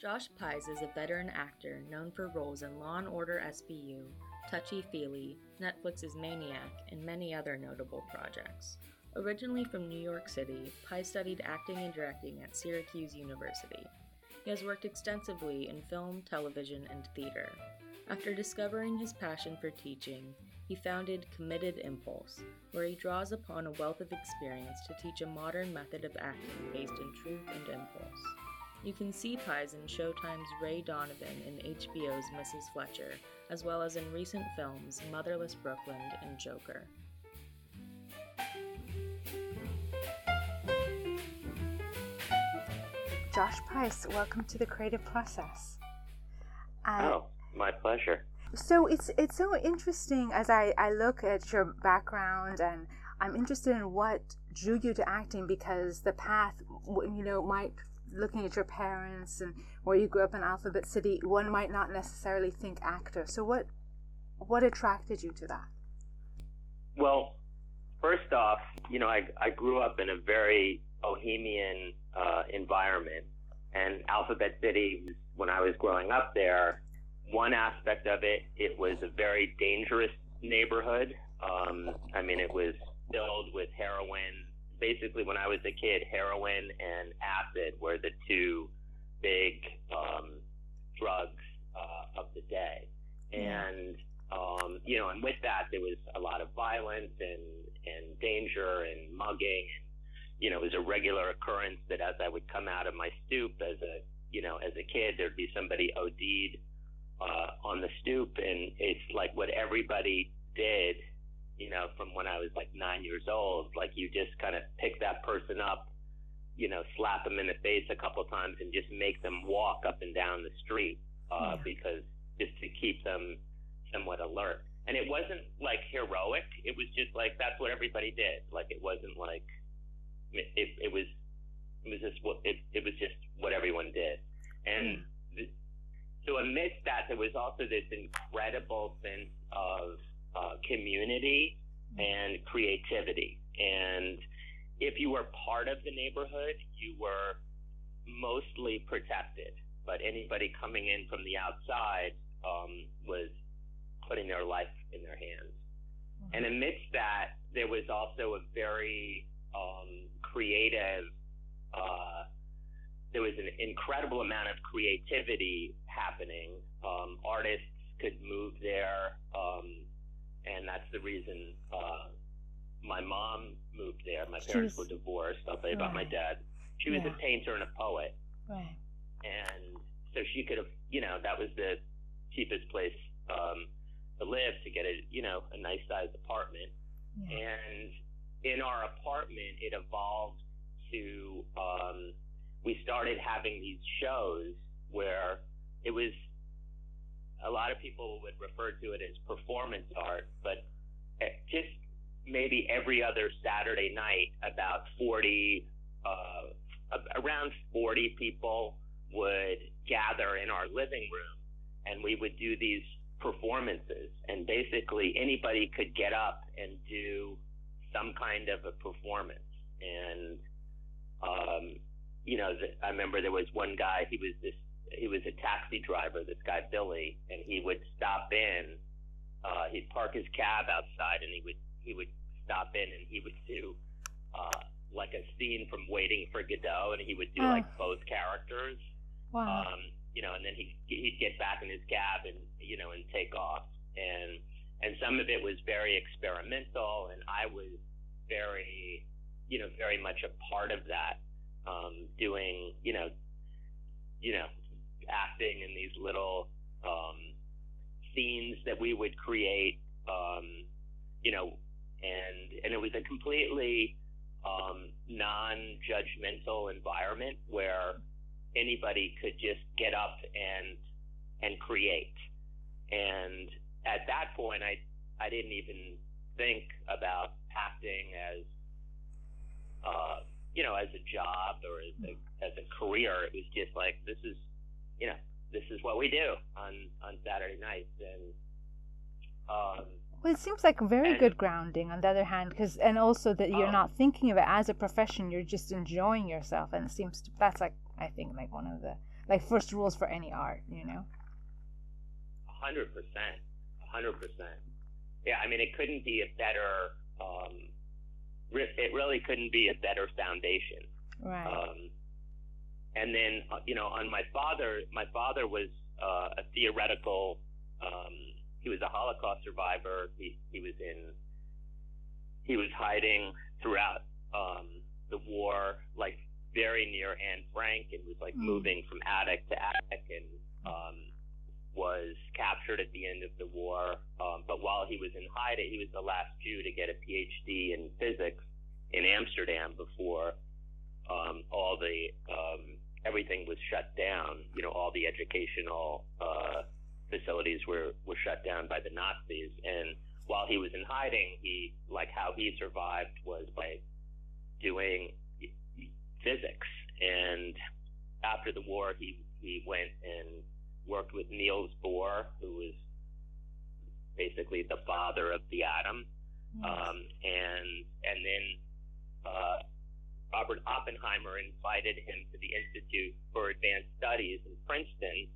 Josh Pais is a veteran actor known for roles in Law and Order SVU, Touchy Feely, Netflix's Maniac, and many other notable projects. Originally from New York City, Pais studied acting and directing at Syracuse University. He has worked extensively in film, television, and theater. After discovering his passion for teaching, he founded Committed Impulse, where he draws upon a wealth of experience to teach a modern method of acting based in truth and impulse. You can see Pais in Showtime's Ray Donovan and HBO's Mrs. Fletcher, as well as in recent films Motherless Brooklyn and Joker. Josh Pais, welcome to the creative process. oh, my pleasure. So it's it's so interesting as I, I look at your background and I'm interested in what drew you to acting because the path you know might looking at your parents and where you grew up in Alphabet City, one might not necessarily think actor. So what what attracted you to that? Well, first off, you know, I I grew up in a very bohemian uh, environment, and Alphabet City, when I was growing up there, one aspect of it, it was a very dangerous neighborhood. Um, I mean, it was filled with heroin basically when I was a kid, heroin and acid were the two big um, drugs uh, of the day, and um, you know, and with that there was a lot of violence and and danger and mugging. And, you know, it was a regular occurrence that as I would come out of my stoop as a you know as a kid, there'd be somebody OD'd uh, on the stoop, and it's like what everybody did you know, from when I was like nine years old. Like you just kind of pick that person up, you know, slap them in the face a couple times and just make them walk up and down the street uh, yeah. because just to keep them somewhat alert. And it wasn't like heroic. It was just like that's what everybody did. Like it wasn't like it. It was. It was just what it. It was just what everyone did. And mm. so amidst that, there was also this incredible sense of uh, community and creativity. And if you were part of the neighborhood, you were mostly protected. But anybody coming in from the outside um, was putting their life in their hands. Mm-hmm. And amidst that, there was also a very um, creative, uh, there was an incredible amount of creativity happening. Um, artists could move there. Um, and that's the reason uh, my mom moved there. My parents was, were divorced. I'll tell you right. about my dad. She was yeah. a painter and a poet, right? And so she could have, you know, that was the cheapest place um, to live to get a, you know, a nice sized apartment. Yeah. And in our apartment, it evolved to um, we started having these shows where it was a lot of people would refer to it as performance art, but just maybe every other Saturday night, about 40, uh, around 40 people would gather in our living room and we would do these performances. And basically, anybody could get up and do some kind of a performance. And, um, you know, I remember there was one guy, he was this he was a taxi driver, this guy Billy, and he would stop in. Uh, he'd park his cab outside, and he would he would stop in, and he would do uh, like a scene from Waiting for Godot, and he would do oh. like both characters. Wow. Um, you know, and then he he'd get back in his cab and you know and take off, and and some of it was very experimental, and I was very you know very much a part of that, um, doing you know you know acting in these little um, scenes that we would create, um, you know, and and it was a completely um, non-judgmental environment where anybody could just get up and and create. And at that point, I I didn't even think about acting as uh, you know as a job or as a as a career. It was just like this is you know, this is what we do on on Saturday nights, and um, well, it seems like very and, good grounding. On the other hand, because and also that you're oh. not thinking of it as a profession, you're just enjoying yourself, and it seems to, that's like I think like one of the like first rules for any art, you know. hundred percent, hundred percent. Yeah, I mean, it couldn't be a better. Um, it really couldn't be a better foundation. Right. Um, and then, uh, you know, on my father, my father was uh, a theoretical. Um, he was a Holocaust survivor. He he was in. He was hiding throughout um, the war, like very near Anne Frank, and was like mm. moving from attic to attic, and um, was captured at the end of the war. Um, but while he was in hiding, he was the last Jew to get a PhD in physics in Amsterdam before um, all the um, everything was shut down. You know, all the educational uh, facilities were were shut down by the Nazis. And while he was in hiding, he like how he survived was by doing physics. And after the war, he he went and worked with Niels Bohr, who was basically the father of the atom. Um, and and then uh, Robert Oppenheimer invited him to the Institute for Advanced Studies in Princeton.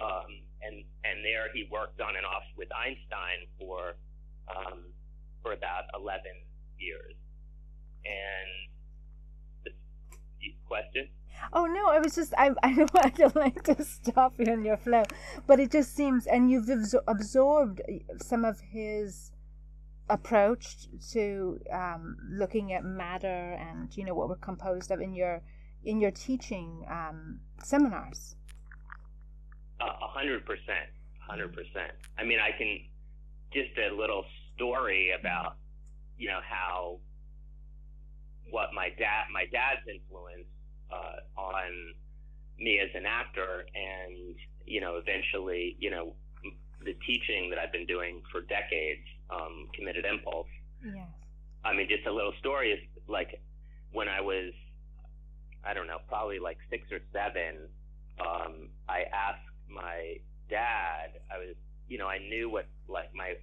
Um, and, and there he worked on and off with Einstein for, um, for about 11 years. And question? Oh no, I was just I I don't like to stop you in your flow, but it just seems and you've absorbed some of his approach to um, looking at matter and you know what we're composed of in your in your teaching um, seminars? A hundred percent hundred percent. I mean i can just a little story about you know how what my dad my dad's influence uh, on me as an actor and you know eventually you know the teaching that I've been doing for decades, um, committed impulse. Yes. I mean, just a little story is like when I was, I don't know, probably like six or seven, um, I asked my dad, I was, you know, I knew what like my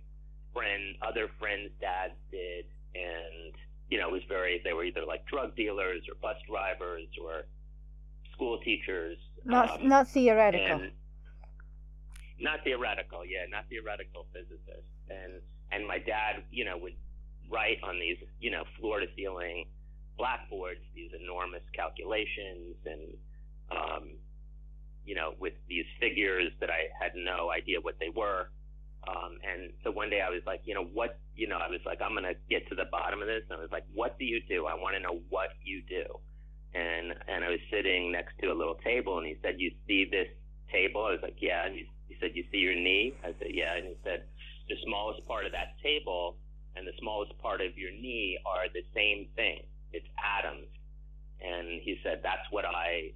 friend, other friends' dads did. And, you know, it was very, they were either like drug dealers or bus drivers or school teachers. Not, um, not theoretical. Not theoretical, yeah, not theoretical physicists. And and my dad, you know, would write on these, you know, floor to ceiling blackboards these enormous calculations and um, you know, with these figures that I had no idea what they were. Um, and so one day I was like, you know, what, you know, I was like, I'm going to get to the bottom of this. And I was like, what do you do? I want to know what you do. And, and I was sitting next to a little table and he said, you see this table? I was like, yeah. And he he said, You see your knee? I said, Yeah. And he said, The smallest part of that table and the smallest part of your knee are the same thing. It's atoms. And he said, That's what I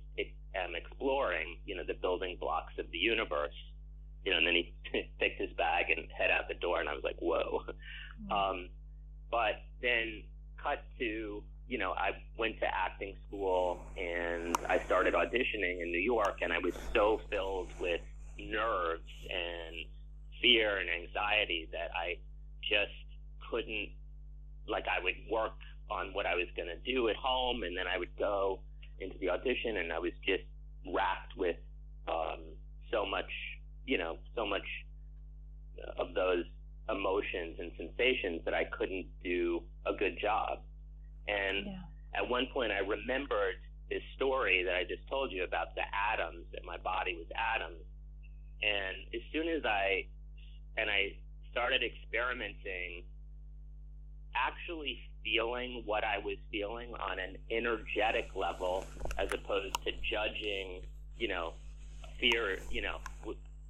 am exploring, you know, the building blocks of the universe. You know, and then he picked his bag and head out the door, and I was like, Whoa. Mm-hmm. Um, but then cut to you know, I went to acting school and I started auditioning in New York, and I was so filled with nerves and fear and anxiety that I just couldn't like I would work on what I was going to do at home and then I would go into the audition and I was just racked with um, so much, you know, so much of those emotions and sensations that I couldn't do a good job. And yeah. at one point I remembered this story that I just told you about the atoms, that my body was atoms. And as soon as I and I started experimenting, actually feeling what I was feeling on an energetic level, as opposed to judging, you know, fear. You know,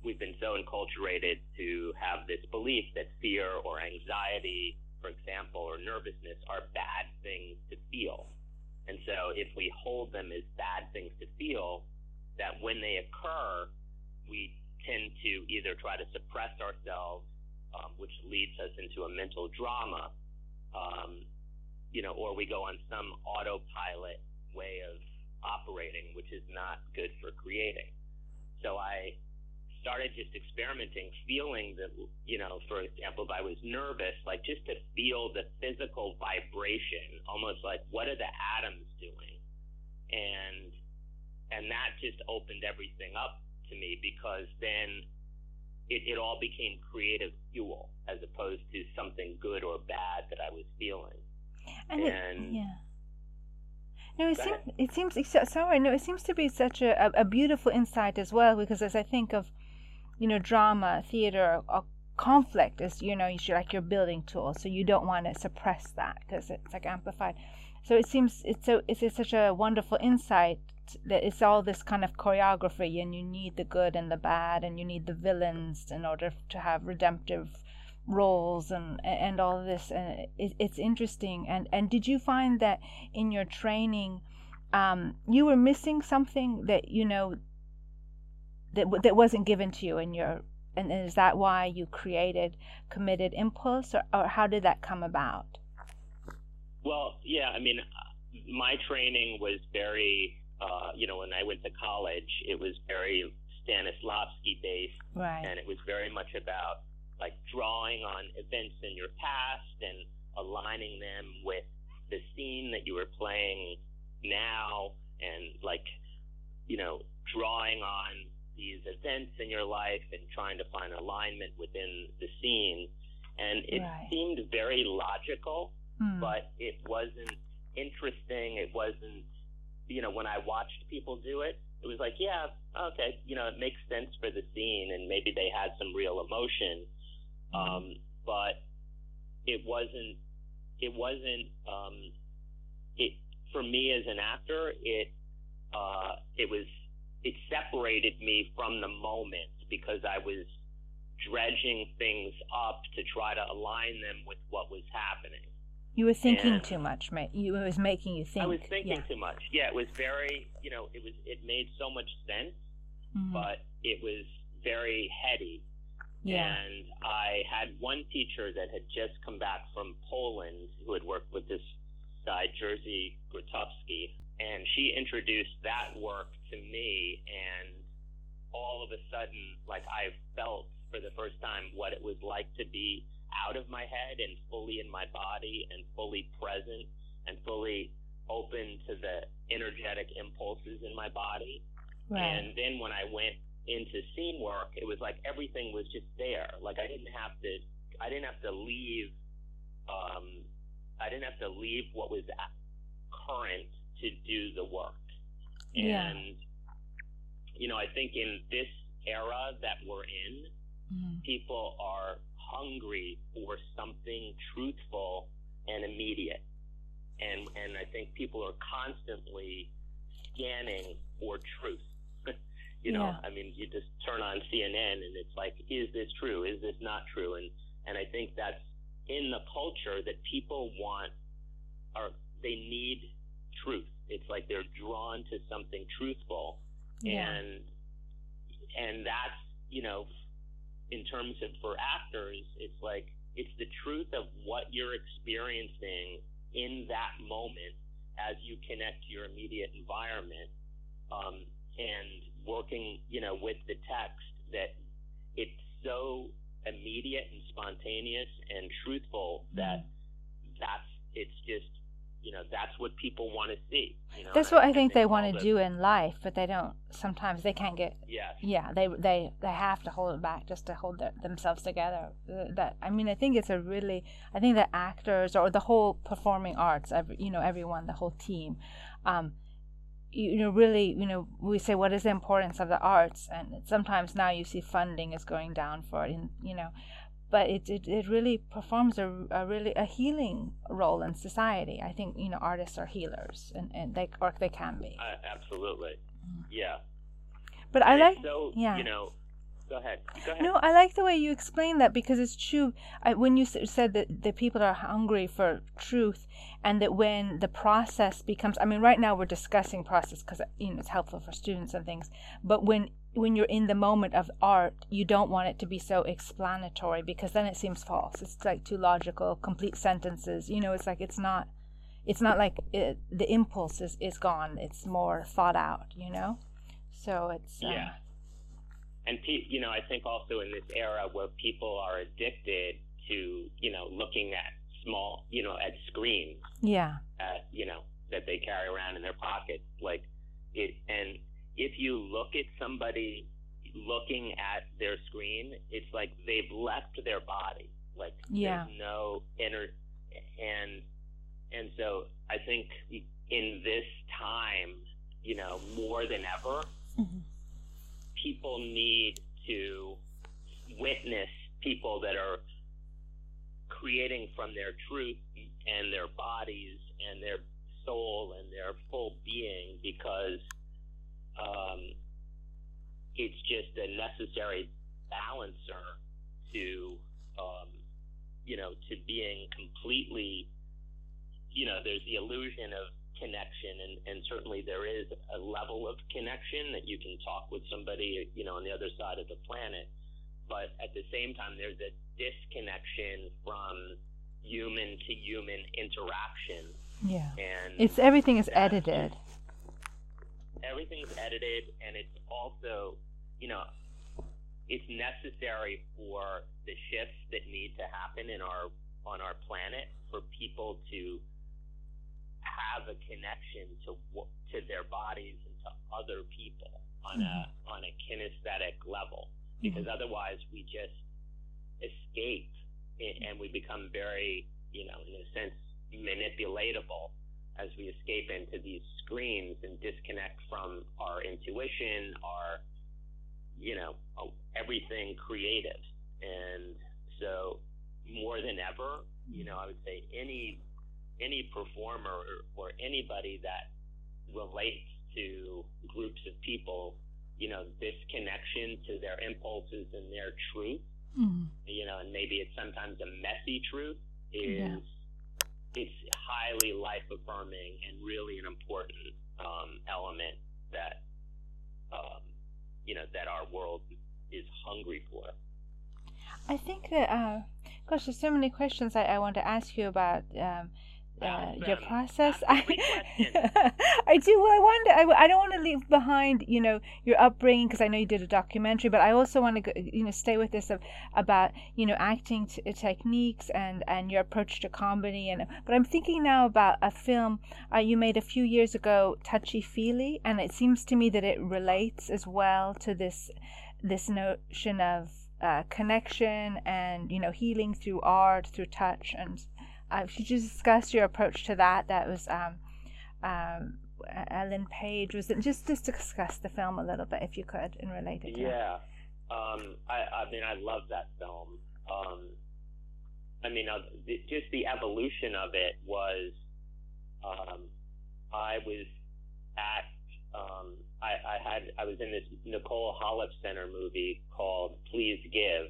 we've been so enculturated to have this belief that fear or anxiety, for example, or nervousness are bad things to feel. And so if we hold them as bad things to feel, that when they occur, we tend to either try to suppress ourselves, um, which leads us into a mental drama, um, you know, or we go on some autopilot way of operating, which is not good for creating. So I started just experimenting, feeling that, you know, for example, if I was nervous, like just to feel the physical vibration, almost like what are the atoms doing? And and that just opened everything up to me because then it, it all became creative fuel as opposed to something good or bad that I was feeling. And, and it, yeah. No, it seems it seems sorry. No, it seems to be such a, a, beautiful insight as well because as I think of, you know, drama, theater, or conflict is you know you should like your building tool, so you don't want to suppress that because it's like amplified. So it seems it's so it's, it's such a wonderful insight it's all this kind of choreography, and you need the good and the bad, and you need the villains in order to have redemptive roles and and all this and it, it's interesting. And and did you find that in your training um, you were missing something that you know that that wasn't given to you in your and is that why you created committed impulse or, or how did that come about? Well yeah i mean my training was very uh, you know when i went to college it was very stanislavski based right. and it was very much about like drawing on events in your past and aligning them with the scene that you were playing now and like you know drawing on these events in your life and trying to find alignment within the scene and it right. seemed very logical hmm. but it wasn't interesting it wasn't you know when i watched people do it it was like yeah okay you know it makes sense for the scene and maybe they had some real emotion um, but it wasn't. It wasn't. Um, it for me as an actor. It uh, it was. It separated me from the moment because I was dredging things up to try to align them with what was happening. You were thinking and too much. You it was making you think. I was thinking yeah. too much. Yeah, it was very. You know, it was. It made so much sense, mm-hmm. but it was very heady yeah. And I had one teacher that had just come back from Poland who had worked with this guy, Jerzy Grotowski, and she introduced that work to me. And all of a sudden, like I felt for the first time what it was like to be out of my head and fully in my body and fully present and fully open to the energetic impulses in my body. Right. And then when I went into scene work, it was like everything was just there. Like I didn't have to, I didn't have to leave, um, I didn't have to leave what was current to do the work. Yeah. And, you know, I think in this era that we're in, mm. people are hungry for something truthful and immediate. And, and I think people are constantly scanning for truth you know, yeah. I mean, you just turn on CNN and it's like, is this true? Is this not true? And and I think that's in the culture that people want or they need truth. It's like they're drawn to something truthful, yeah. and and that's you know, in terms of for actors, it's like it's the truth of what you're experiencing in that moment as you connect to your immediate environment. Um, and working, you know, with the text that it's so immediate and spontaneous and truthful that that's it's just you know that's what people want to see you know? that's what i, I think, they want to do in life but they don't sometimes they can't get yeah yeah they they they have to hold it back just to hold their, themselves together. Uh, that i mean i think it's a really i think that actors or the whole performing arts every you know everyone the whole team um you know really you know we say what is the importance of the arts? And sometimes now you see funding is going down for it and you know but it, it, it really performs a, a really a healing role in society i think you know artists are healers and, and they or they can be uh, absolutely mm-hmm. yeah but i like so yeah you know Go ahead. Go ahead. No, I like the way you explain that because it's true. I, when you said that the people are hungry for truth, and that when the process becomes, I mean, right now we're discussing process because you know it's helpful for students and things. But when when you're in the moment of art, you don't want it to be so explanatory because then it seems false. It's like too logical, complete sentences. You know, it's like it's not. It's not like it, the impulse is, is gone. It's more thought out. You know, so it's uh, yeah and pe- you know, I think also in this era where people are addicted to, you know, looking at small, you know, at screens. Yeah. At, you know, that they carry around in their pockets, like it, and if you look at somebody looking at their screen, it's like they've left their body. Like yeah. there's no inner and and so I think in this time, you know, more than ever, mm-hmm. people need to witness people that are creating from their truth and their bodies and their soul and their full being because um, it's just a necessary balancer to um, you know to being completely you know there's the illusion of connection and, and certainly there is a level of connection that you can talk with somebody you know on the other side of the planet. But at the same time there's a disconnection from human to human interaction. Yeah. And it's everything is edited everything's edited and it's also you know it's necessary for the shifts that need to happen in our on our planet for people to have a connection to to their bodies and to other people on mm-hmm. a on a kinesthetic level because mm-hmm. otherwise we just escape and we become very you know in a sense manipulatable as we escape into these screens and disconnect from our intuition our you know everything creative and so more than ever you know i would say any any performer or, or anybody that relates to groups of people, you know, this connection to their impulses and their truth, mm-hmm. you know, and maybe it's sometimes a messy truth is yeah. It's highly life affirming and really an important um, element that um, you know that our world is hungry for. I think that, uh, gosh, there's so many questions I, I want to ask you about. Um, uh, your process. I, I do. Well, I wonder. I, I don't want to leave behind, you know, your upbringing because I know you did a documentary, but I also want to, you know, stay with this of, about, you know, acting t- uh, techniques and and your approach to comedy. And but I'm thinking now about a film uh, you made a few years ago, Touchy Feely, and it seems to me that it relates as well to this this notion of uh, connection and you know healing through art, through touch, and uh, could you discuss your approach to that? That was um, um, Ellen Page. Was it just just discuss the film a little bit, if you could, and relate it? yeah, um, I, I mean, I love that film. Um, I mean, uh, the, just the evolution of it was. Um, I was at. Um, I, I had. I was in this Nicole Holofcener Center movie called Please Give.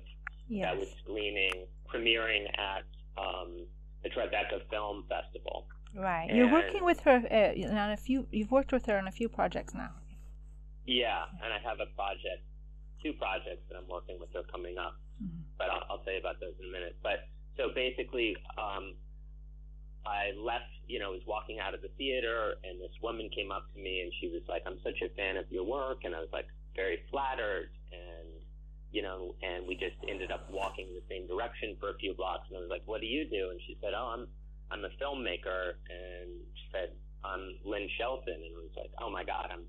Yes. That was screening, premiering at um, the Tribeca Film Festival. Right. And You're working with her uh, on a few. You've worked with her on a few projects now. Yeah, and I have a project, two projects that I'm working with her coming up. Mm-hmm. But I'll, I'll tell you about those in a minute. But so basically, um, I left. You know, was walking out of the theater, and this woman came up to me, and she was like, "I'm such a fan of your work," and I was like, very flattered, you know, and we just ended up walking the same direction for a few blocks. And I was like, "What do you do?" And she said, "Oh, I'm I'm a filmmaker." And she said, "I'm Lynn Shelton." And I was like, "Oh my God, I'm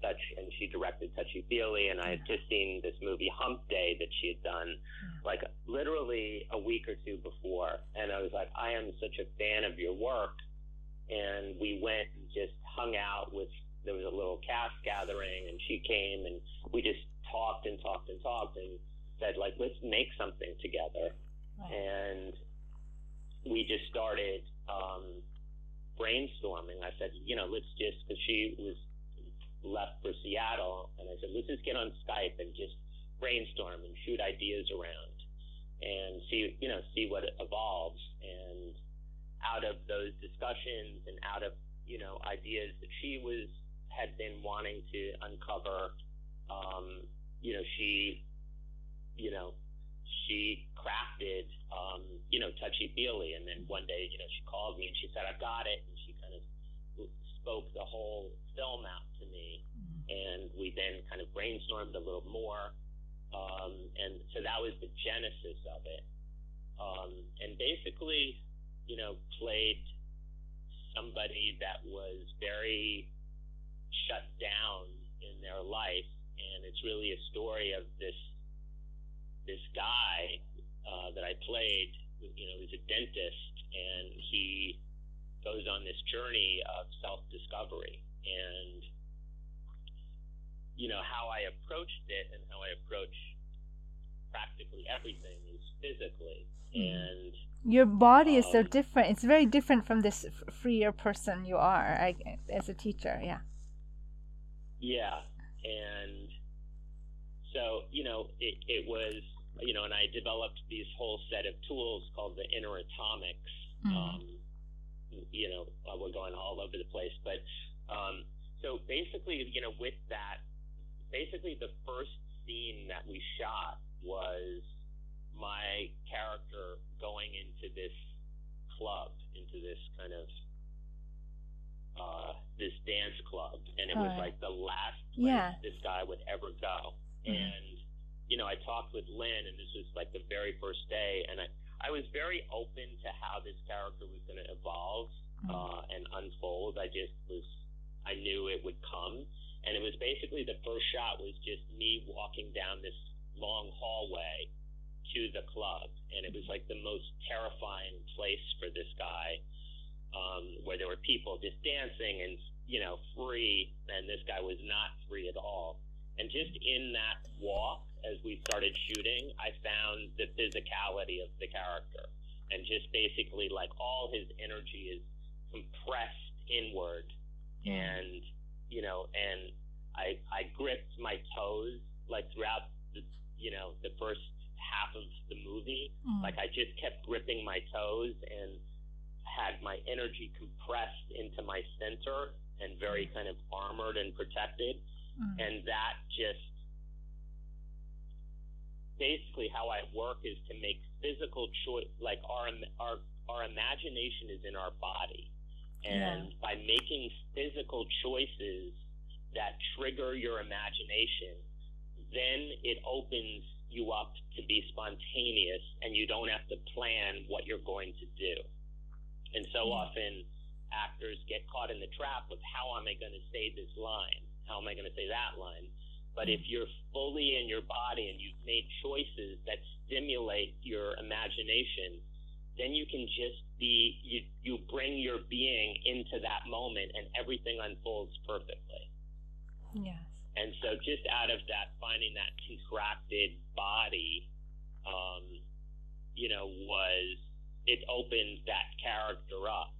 such." And she directed Touchy Feely, and I had just seen this movie Hump Day that she had done, mm-hmm. like literally a week or two before. And I was like, "I am such a fan of your work." And we went and just hung out with. There was a little cast gathering, and she came, and we just talked and talked and talked and said like let's make something together. And we just started um, brainstorming. I said you know let's just because she was left for seattle. And i said let's just get on skype and just brainstorm and shoot ideas around and see you know see what evolves. And out of those discussions and out of you know ideas that she was had been wanting to uncover um, you know, she, you know, she crafted, um, you know, touchy feely. And then one day, you know, she called me and she said, I've got it. And she kind of spoke the whole film out to me. Mm-hmm. And we then kind of brainstormed a little more. Um, and so that was the genesis of it. Um, and basically, you know, played somebody that was very shut down in their life, and it's really a story of this this guy uh, that I played. You know, he's a dentist, and he goes on this journey of self discovery and you know how I approached it and how I approach practically everything is physically. Mm. and your body is so um, different. It's very different from this freer person you are I, as a teacher. Yeah. Yeah and so you know it, it was you know and i developed these whole set of tools called the inner atomics mm. um, you know we're going all over the place but um, so basically, you know, with that, basically the first scene that we shot was my character going into this club, into this kind of uh, this dance club, and it was like the last place yeah. this guy would ever go. Mm-hmm. And you know, I talked with Lynn, and this was like the very first day, and I I was very open to how this character was going to evolve mm-hmm. uh, and unfold. I just was I knew it would come. And it was basically the first shot was just me walking down this long hallway to the club. And it was like the most terrifying place for this guy, um, where there were people just dancing and, you know, free. And this guy was not free at all. And just in that walk, as we started shooting, I found the physicality of the character. And just basically like all his energy is compressed inward and you know, and I I gripped my toes like throughout the you know the first half of the movie. Mm. Like I just kept gripping my toes and had my energy compressed into my center and very mm. kind of armored and protected. Mm. And that just basically how I work is to make physical choice like our our our imagination is in our body and yeah. by making physical choices that trigger your imagination, then it opens you up to be spontaneous and you don't have to plan what you're going to do. And so mm-hmm. often actors get caught in the trap of how am I going to say this line? How am I going to say that line? But if you're fully in your body and you've made choices that stimulate your imagination, then you can just be you you bring your being into that moment and everything unfolds perfectly yes and so just out of that finding that contracted body um you know was it opened that character up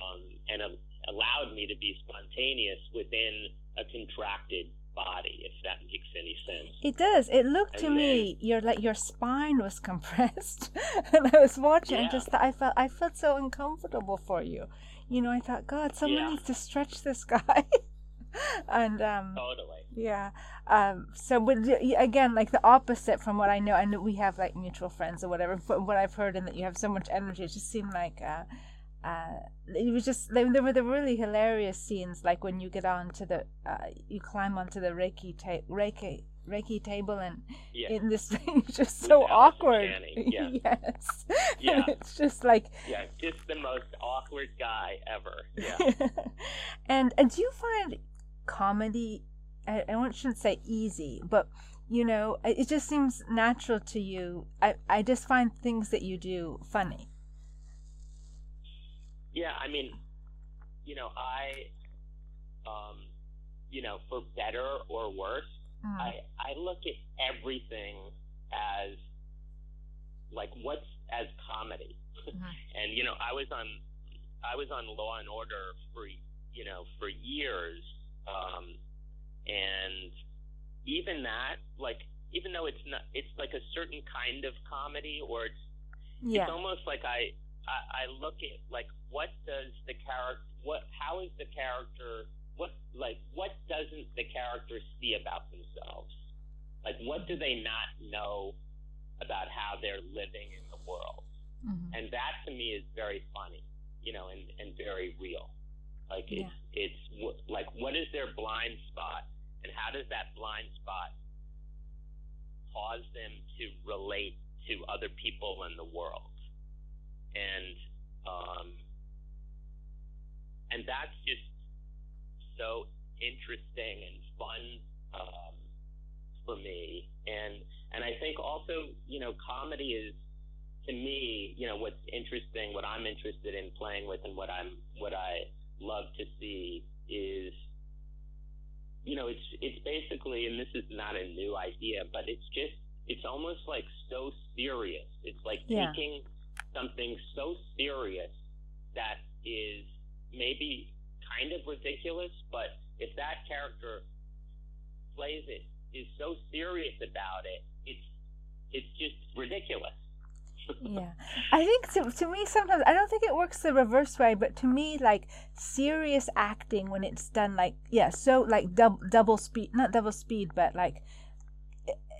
um and allowed me to be spontaneous within a contracted body, if that makes any sense. It does. It looked and to then, me your like your spine was compressed, and I was watching yeah. and just I felt I felt so uncomfortable for you. You know, I thought, God, someone yeah. needs to stretch this guy. and um totally. yeah um so but again like the opposite from what i know and we have like mutual friends or whatever but what i've heard and that you have so much energy it just seemed like uh uh, it was just there were the really hilarious scenes like when you get onto the uh, you climb onto the reiki ta- reiki reiki table and yeah. in this thing just so awkward. Yeah. yes. Yeah. It's just like yeah just the most awkward guy ever. Yeah. And and do you find comedy I, I shouldn't say easy but you know it just seems natural to you I, I just find things that you do funny yeah, I mean, you know, I, um, you know, for better or worse, mm. I I look at everything as like what's as comedy, mm-hmm. and you know, I was on I was on Law and Order for you know for years, um, and even that like even though it's not it's like a certain kind of comedy or it's yeah. it's almost like I I, I look at like what does the character what how is the character what like what doesn't the character see about themselves like what do they not know about how they're living in the world mm-hmm. and that to me is very funny you know and and very real like yeah. it's it's like what is their blind spot and how does that blind spot cause them to relate to other people in the world and um, and that's just so interesting and fun um, for me. And and I think also, you know, comedy is to me, you know, what's interesting, what I'm interested in playing with, and what I'm what I love to see is, you know, it's it's basically, and this is not a new idea, but it's just it's almost like so serious. It's like yeah. taking something so serious that is maybe kind of ridiculous, but if that character plays it is so serious about it, it's it's just ridiculous. Yeah, I think to, to me sometimes I don't think it works the reverse way, but to me like serious acting when it's done like yeah, so like double double speed, not double speed, but like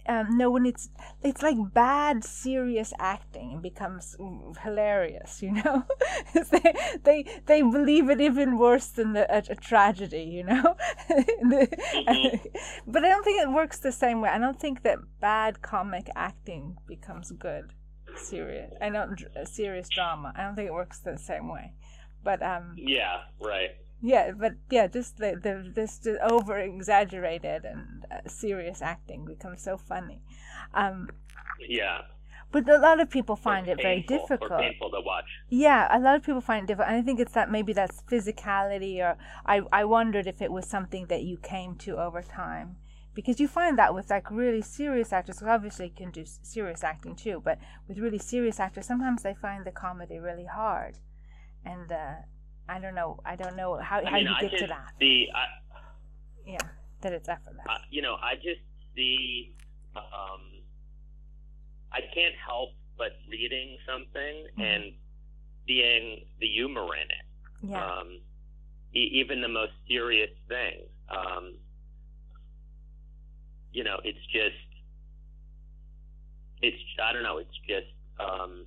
um, no, when it's it's like bad serious acting becomes hilarious, you know. they, they they believe it even worse than the, a, a tragedy, you know. mm-hmm. but I don't think it works the same way. I don't think that bad comic acting becomes good serious. I know serious drama. I don't think it works the same way. But um. Yeah. Right yeah but yeah just the, the this over exaggerated and uh, serious acting becomes so funny um yeah but a lot of people find it very difficult. painful to watch. Yeah, a lot of people find it difficult. And I think it's that maybe that's physicality, or I, I wondered if it was something that you came to over time. Because you find that with like really serious actors, obviously can do serious acting too, but with really serious actors, sometimes they find the comedy really hard. And uh, I don't know. I don't know how, I how mean, you get to that. I, yeah, that it's effortless. Uh, you know, I just see. Um, I can't help but reading something mm-hmm. and seeing the humor in it. Yeah. Um, e- even the most serious thing. Um, you know, it's just. It's I don't know. It's just. Um,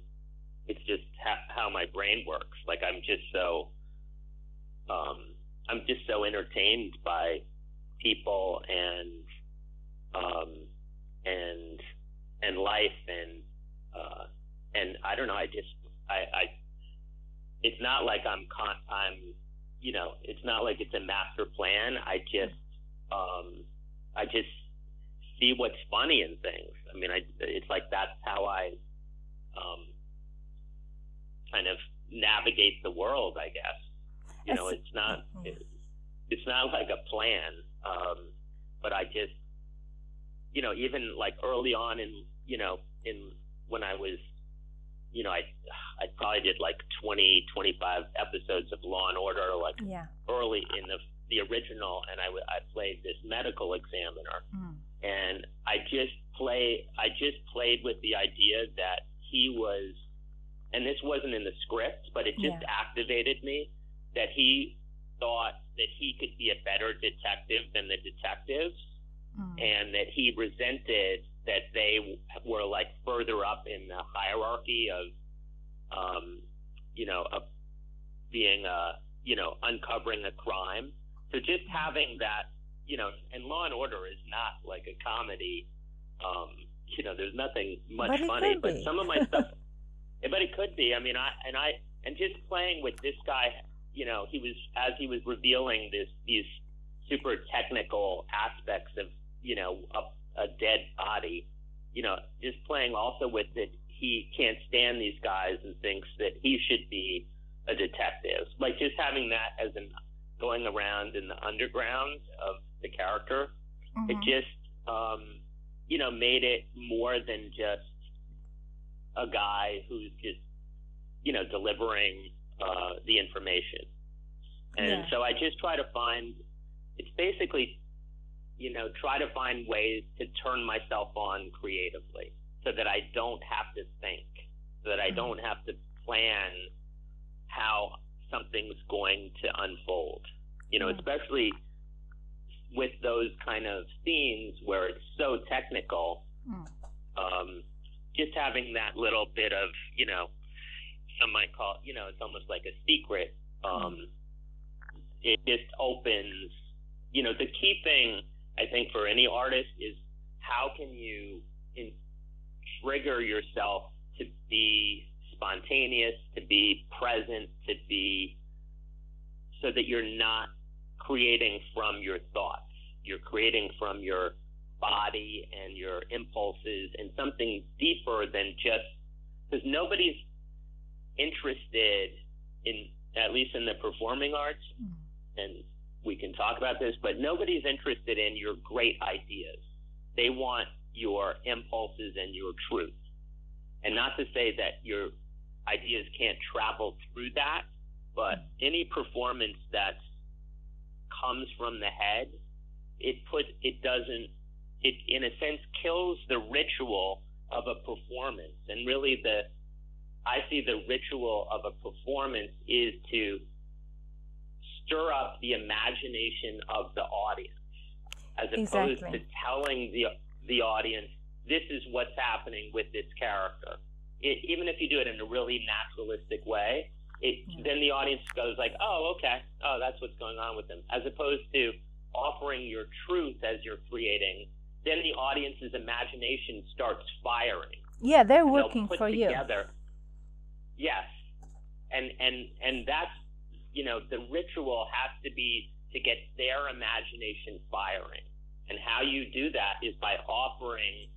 it's just ha- how my brain works. Like I'm just so um, I'm just so entertained by people and um, and and life and uh, and I don't know. I just I, I it's not like I'm con- I'm you know it's not like it's a master plan. I just um, I just see what's funny in things. I mean, I it's like that's how I um, kind of navigate the world, I guess. You know, it's not mm-hmm. it's not like a plan. Um, but I just you know, even like early on in you know, in when I was you know, I I probably did like 20, 25 episodes of Law and Order, like yeah. early in the the original, and I I played this medical examiner, mm. And I just play I just played with the idea that he was, and this wasn't in the script, but it just yeah. activated me that he thought that he could be a better detective than the detectives mm. and that he resented that they were like further up in the hierarchy of um, you know of being a you know uncovering a crime so just having that you know and law and order is not like a comedy um, you know there's nothing much funny but some of my stuff but it could be i mean i and i and just playing with this guy you know, he was as he was revealing this these super technical aspects of you know a, a dead body, you know, just playing also with it. He can't stand these guys and thinks that he should be a detective. Like just having that as an going around in the underground of the character, mm-hmm. it just um, you know made it more than just a guy who's just you know delivering uh, the information. And yeah. so I just try to find, it's basically, you know, try to find ways to turn myself on creatively so that I don't have to think, so that I mm-hmm. don't have to plan how something's going to unfold. You know, mm-hmm. especially with those kind of scenes where it's so technical, mm. um, just having that little bit of, you know, some might call you know, it's almost like a secret. Um, it just opens, you know, the key thing I think for any artist is how can you in, trigger yourself to be spontaneous, to be present, to be so that you're not creating from your thoughts. You're creating from your body and your impulses and something deeper than just because nobody's interested in at least in the performing arts mm. and we can talk about this but nobody's interested in your great ideas they want your impulses and your truth and not to say that your ideas can't travel through that but any performance that comes from the head it put it doesn't it in a sense kills the ritual of a performance and really the I see the ritual of a performance is to stir up the imagination of the audience as opposed exactly. to telling the the audience this is what's happening with this character. It, even if you do it in a really naturalistic way, it, yeah. then the audience goes like, "Oh, okay, oh, that's what's going on with them," as opposed to offering your truth as you're creating. Then the audience's imagination starts firing. Yeah, they're working for together, you. Yes, and and and that's you know the ritual has to be to get their imagination firing, and how you do that is by offering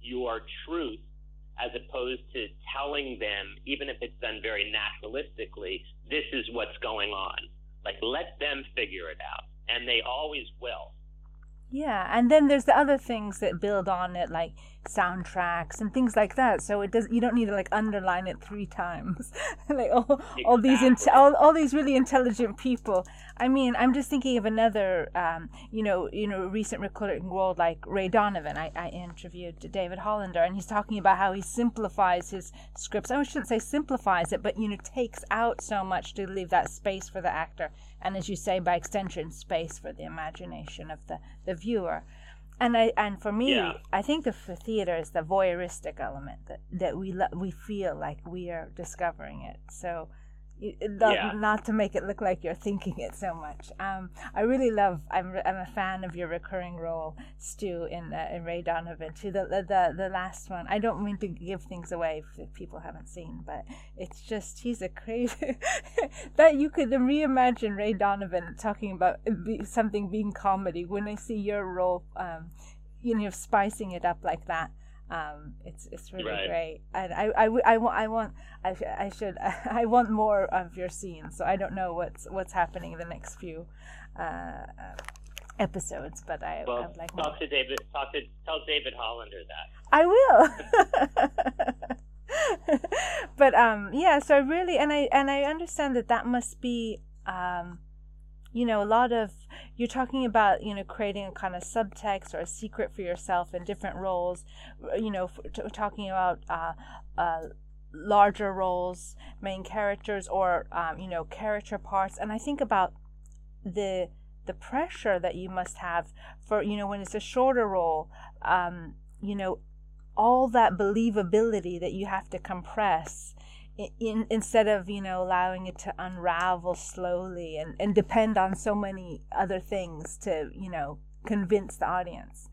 your truth as opposed to telling them, even if it's done very naturalistically, this is what's going on. Like let them figure it out, and they always will. Yeah, and then there's the other things that build on it, like soundtracks and things like that. So it does. You don't need to like underline it three times. like all, exactly. all these in, all, all these really intelligent people. I mean, I'm just thinking of another, um, you know, you know, recent recording world like Ray Donovan. I, I interviewed David Hollander, and he's talking about how he simplifies his scripts. I shouldn't say simplifies it, but you know, takes out so much to leave that space for the actor and as you say by extension space for the imagination of the, the viewer and I and for me yeah. I think the for theater is the voyeuristic element that that we lo- we feel like we are discovering it so not, yeah. not to make it look like you're thinking it so much. Um, I really love. I'm, I'm a fan of your recurring role, Stu, in uh, in Ray Donovan. To the, the the last one. I don't mean to give things away if people haven't seen, but it's just he's a crazy that you could reimagine Ray Donovan talking about something being comedy when I see your role. Um, you know, spicing it up like that um, it's it's really right. great, and I, I, I, want I want I, I should I want more of your scenes. So I don't know what's what's happening in the next few uh, episodes, but I well, I'd like talk more. to David. Talk to tell David Hollander that I will. but um, yeah, so I really and I and I understand that that must be um, you know a lot of you're talking about you know creating a kind of subtext or a secret for yourself in different roles you know talking about uh, uh, larger roles main characters or um, you know character parts. And i think about the the pressure that you must have for you know when it's a shorter role um, you know all that believability that you have to compress in, instead of you know allowing it to unravel slowly and, and depend on so many other things to you know convince the audience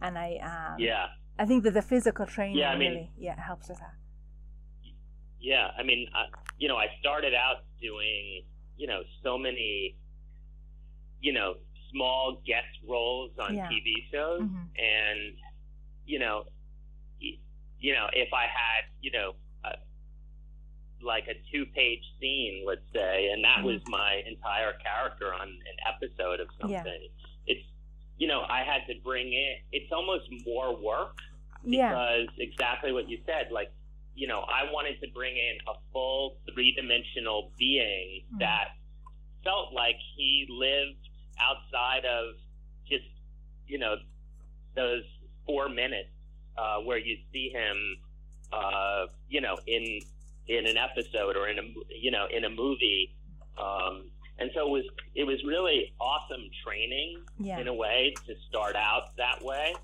and i um, yeah i think that the physical training yeah, I mean, really yeah helps with that yeah i mean I, you know i started out doing you know so many you know small guest roles on yeah. tv shows mm-hmm. and you know you know if i had you know like a two page scene, let's say, and that was mm-hmm. my entire character on an episode of something. Yeah. It's you know, I had to bring in it's almost more work because yeah. exactly what you said, like, you know, I wanted to bring in a full three dimensional being mm. that felt like he lived outside of just, you know, those four minutes uh, where you see him, uh, you know, in in an episode or in a you know in a movie. Um, and so it was it was really awesome training yeah. in a way to start out that way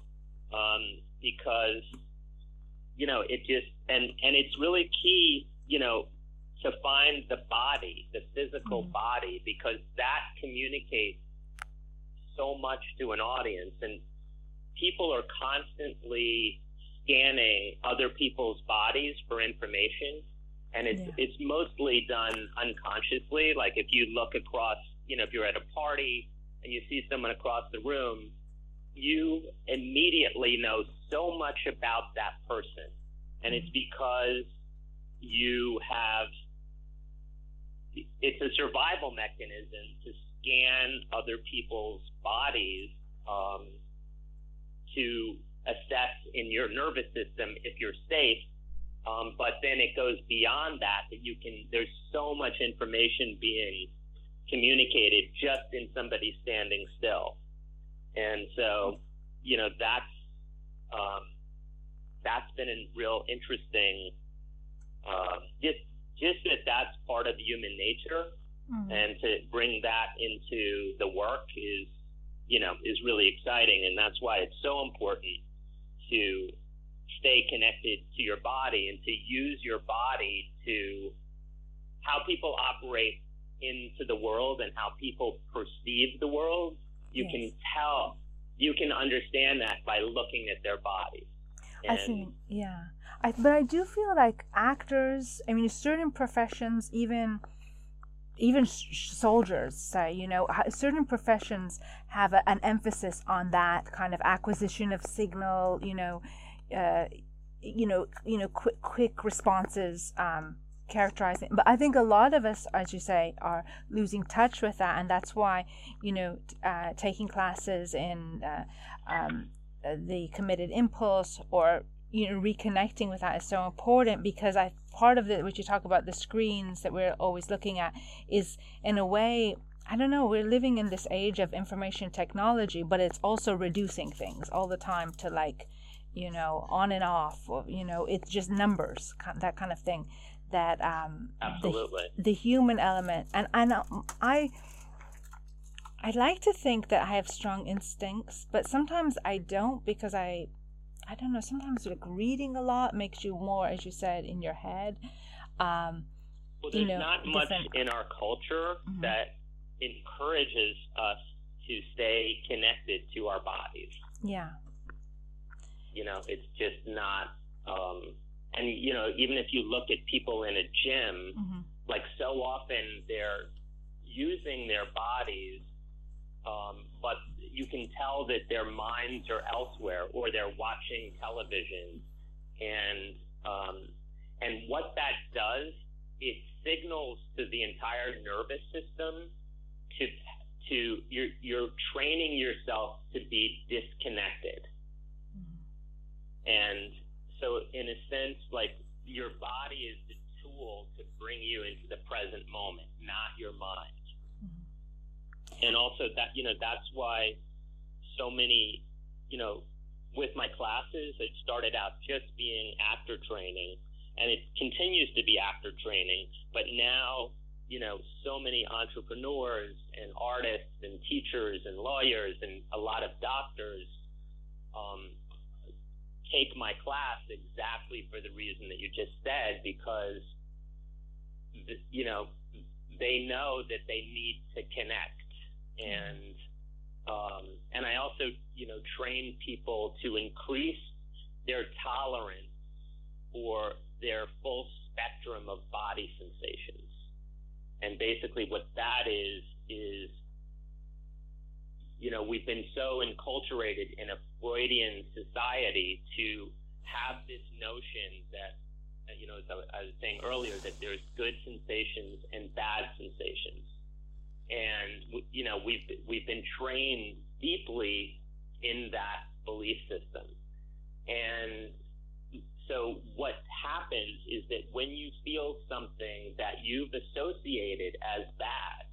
um, because you know it just and and it's really key you know to find the body the physical mm-hmm. body because that communicates so much to an audience and people are constantly scanning other people's bodies for information and it's yeah. it's mostly done unconsciously. Like if you look across, you know, if you're at a party and you see someone across the room, you immediately know so much about that person. And it's because you have, it's a survival mechanism to scan other people's bodies um, to assess in your nervous system if you're safe. Um, but then it goes beyond that, that you can, there's so much information being communicated just in somebody standing still. And so, you know, that's, um, that's been a real interesting, uh, just, just that that's part of human nature mm-hmm. and to bring that into the work is, you know, is really exciting. And that's why it's so important to stay connected to your body and to use your body to how people operate into the world and how people perceive the world. You yes. can tell, you can understand that by looking at their bodies. And I think, yeah. I, but I do feel like actors, I mean, certain professions, even even soldiers say, you know, certain professions have a, an emphasis on that kind of acquisition of signal, you know, uh, you know, you know, quick, quick responses, um, characterizing. But I think a lot of us, as you say, are losing touch with that, and that's why, you know, uh, taking classes in uh, um, the committed impulse or you know reconnecting with that is so important because I part of it, which you talk about the screens that we're always looking at, is in a way I don't know, we're living in this age of information technology, but it's also reducing things all the time to like, you know, on and off, or, you know, it's just numbers, that kind of thing. That um, Absolutely. The, the human element, and and I, I like to think that I have strong instincts, but sometimes I don't because I I don't know, sometimes like reading a lot makes you more, as you said, in your head. Um, well, there's you know, not much different... in our culture mm-hmm. that encourages us to stay connected to our bodies. Yeah. You know, it's just not. Um, and you know, even if you look at people in a gym, mm-hmm. like so often they're using their bodies, um, but you can tell that their minds are elsewhere or they're watching television and um, and what that does it signals to the entire nervous system to to you're you're training yourself to be disconnected. And so in a sense like your body is the tool to bring you into the present moment not your mind. And also that you know that's why so many you know with my classes it started out just being actor training and it continues to be actor training but now you know so many entrepreneurs and artists and teachers and lawyers and a lot of doctors um, take my class exactly for the reason that you just said because you know they know that they need to connect and um, and I also you know train people to increase their tolerance for their full spectrum of body sensations. And basically, what that is is you know we've been so enculturated in a Freudian society to have this notion that uh, you know as I was saying earlier that there's good sensations and bad sensations. And you know we've we've been trained deeply in that belief system. And so what happens is that when you feel something that you've associated as bad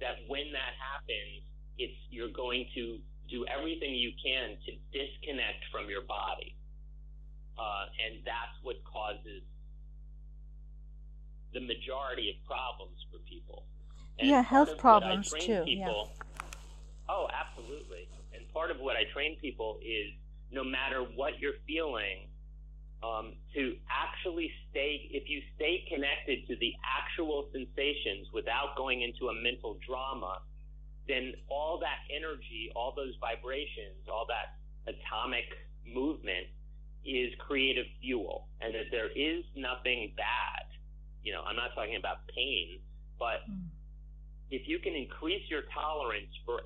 that when that happens it's you're going to do everything you can to disconnect from your body uh, and that's what causes the majority of problems for people and yeah, health problems too. People, yeah. Oh, absolutely. And part of what I train people is no matter what you're feeling, um, to actually stay, if you stay connected to the actual sensations without going into a mental drama, then all that energy, all those vibrations, all that atomic movement is creative fuel. And that there is nothing bad. You know, I'm not talking about pain, but mm if you can increase your tolerance for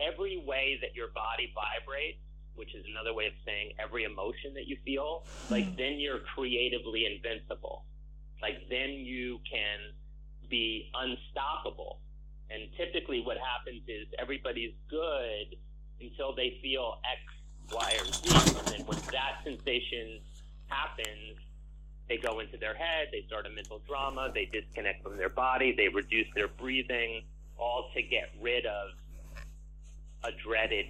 every way that your body vibrates, which is another way of saying every emotion that you feel, like mm-hmm. then you're creatively invincible. Like then you can be unstoppable. And typically what happens is everybody's good until they feel X, Y, or Z. And then when that sensation happens, they go into their head, they start a mental drama, they disconnect from their body, they reduce their breathing, all to get rid of a dreaded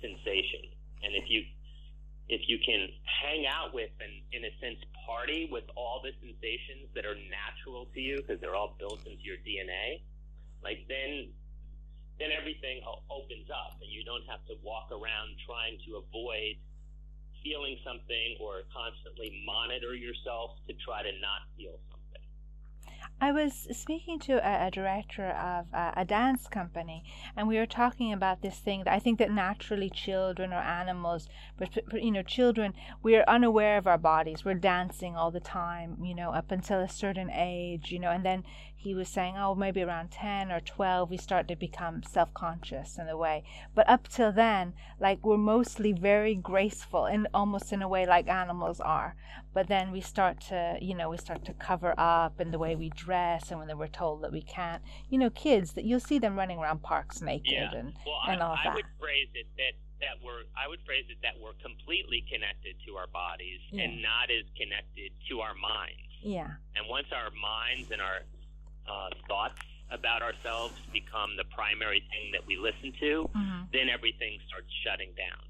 sensation. And if you if you can hang out with and in a sense party with all the sensations that are natural to you because they're all built into your DNA, like then then everything opens up and you don't have to walk around trying to avoid feeling something or constantly monitor yourself to try to not feel something. I was speaking to a, a director of a, a, dance company, and we were talking about this thing that I think that naturally children or animals, but you know, children, we are unaware of our bodies. We're dancing all the time, you know, up until a certain age, you know, and then he was saying, oh, maybe around 10 or 12, we start to become self conscious in a way. But up till then, like we're mostly very graceful and almost in a way like animals are. But then we start to, you know, we start to cover up in the way we dress and when we're told that we can't. You know, kids that you'll see them running around parks naked yeah. and, well, and all I, that. I would phrase it that that we're I would phrase it that we're completely connected to our bodies yeah. and not as connected to our minds. Yeah. And once our minds and our uh, thoughts about ourselves become the primary thing that we listen to, mm-hmm. then everything starts shutting down.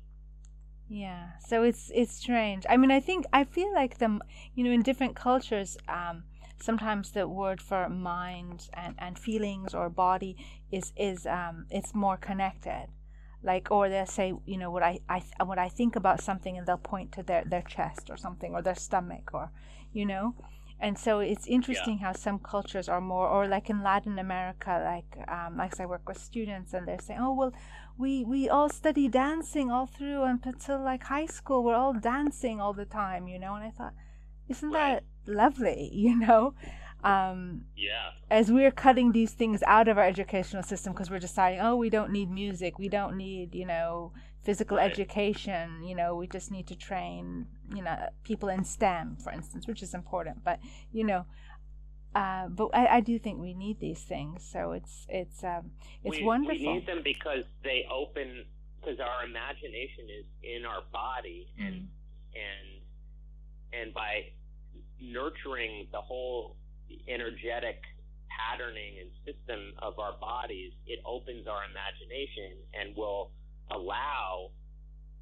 Yeah, so it's it's strange. I mean, I think I feel like the you know in different cultures, um, sometimes the word for mind and, and feelings or body is is um, it's more connected. Like, or they'll say, you know, what I, I what I think about something, and they'll point to their their chest or something, or their stomach, or you know, and so it's interesting yeah. how some cultures are more or like in latin america like um like i work with students and they're saying oh well we we all study dancing all through until like high school we're all dancing all the time you know? And i thought isn't right. that lovely? You know? Um yeah. as we're cutting these things out of our educational system because we're deciding oh we don't need music. We don't need you know physical education you know we just need to train you know people in stem for instance which is important but you know uh, but I, I, do think we need these things so it's it's um, it's we, wonderful we need them because they open because our imagination is in our body and mm-hmm. and and by nurturing the whole energetic patterning and system of our bodies it opens our imagination and will allow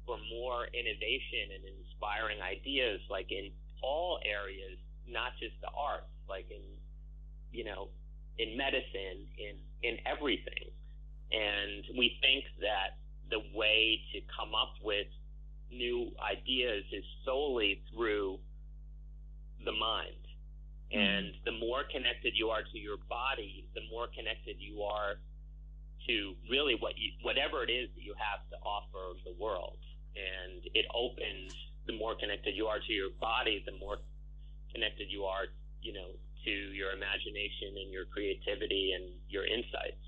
for more innovation and inspiring ideas, like in all areas, not just the arts, like in, you know, in medicine, in, in everything. And we think that the way to come up with new ideas is solely through the mind. Mm-hmm. And the more connected you are to your body, the more connected you are to really what you, whatever it is that you have to offer the world. And it opens, the more connected you are to your body, the more connected you are, you know, to your imagination and your creativity and your insights.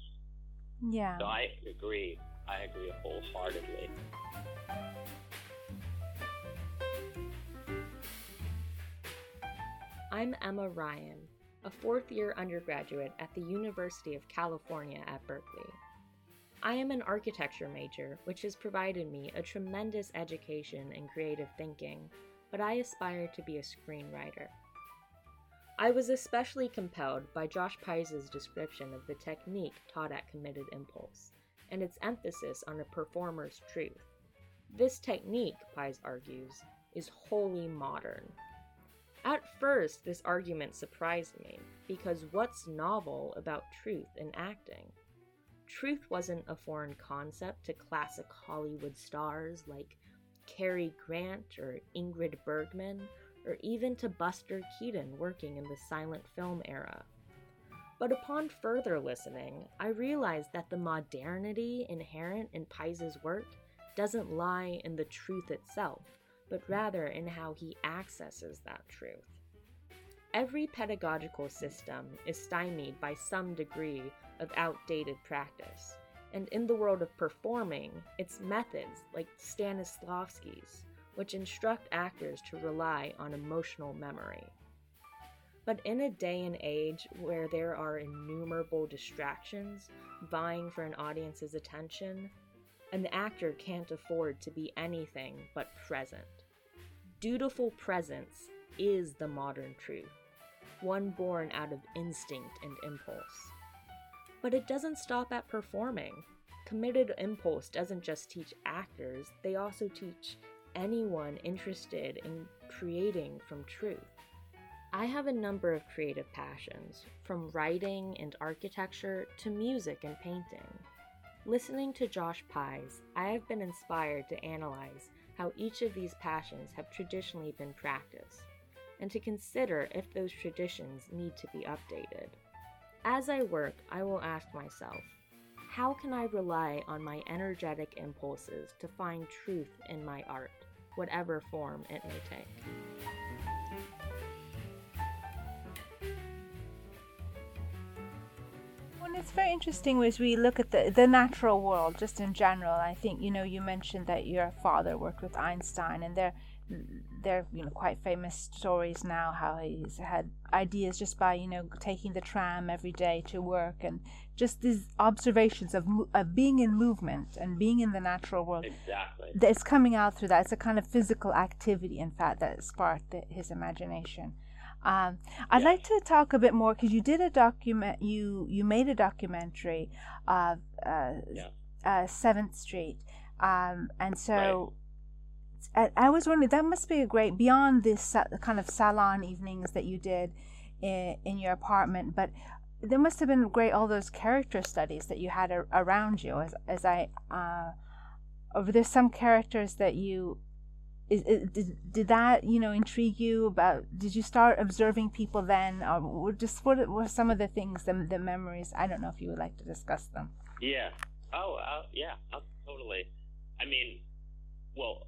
Yeah. So I agree. I agree wholeheartedly. I'm Emma Ryan, a fourth year undergraduate at the University of California at Berkeley. I am an architecture major, which has provided me a tremendous education in creative thinking, but I aspire to be a screenwriter. I was especially compelled by Josh Pais's description of the technique taught at Committed Impulse and its emphasis on a performer's truth. This technique, Pais argues, is wholly modern. At first, this argument surprised me, because what's novel about truth in acting? Truth wasn't a foreign concept to classic Hollywood stars like Cary Grant or Ingrid Bergman, or even to Buster Keaton working in the silent film era. But upon further listening, I realized that the modernity inherent in Pais's work doesn't lie in the truth itself, but rather in how he accesses that truth. Every pedagogical system is stymied by some degree of outdated practice. And in the world of performing, it's methods like Stanislavski's, which instruct actors to rely on emotional memory. But in a day and age where there are innumerable distractions vying for an audience's attention, an actor can't afford to be anything but present. Dutiful presence is the modern truth, one born out of instinct and impulse. But it doesn't stop at performing. Committed impulse doesn't just teach actors, they also teach anyone interested in creating from truth. I have a number of creative passions, from writing and architecture to music and painting. Listening to Josh Pais, I have been inspired to analyze how each of these passions have traditionally been practiced, and to consider if those traditions need to be updated. As I work, I will ask myself, how can I rely on my energetic impulses to find truth in my art, whatever form it may take? Well, it's very interesting as we look at the, the natural world just in general. I think, you know, you mentioned that your father worked with Einstein and they're, they're you know quite famous stories now how he's had ideas just by you know taking the tram every day to work and just these observations of of being in movement and being in the natural world exactly it's coming out through that it's a kind of physical activity in fact that sparked his imagination um, I'd like to talk a bit more because you did a document. You you made a documentary of uh, yeah. uh, Seventh Street, um, and so. I, I, was wondering that must be a great beyond this kind of salon evenings that you did in, in your apartment, but there must have been great all those character studies that you had a, around you. As as I uh, over there's some characters that you is, is, did, did that you know intrigue you about did you start observing people then or just what were some of the things the, the memories? I don't know if you would like to discuss them. Yeah. Oh uh, yeah uh, totally. I mean well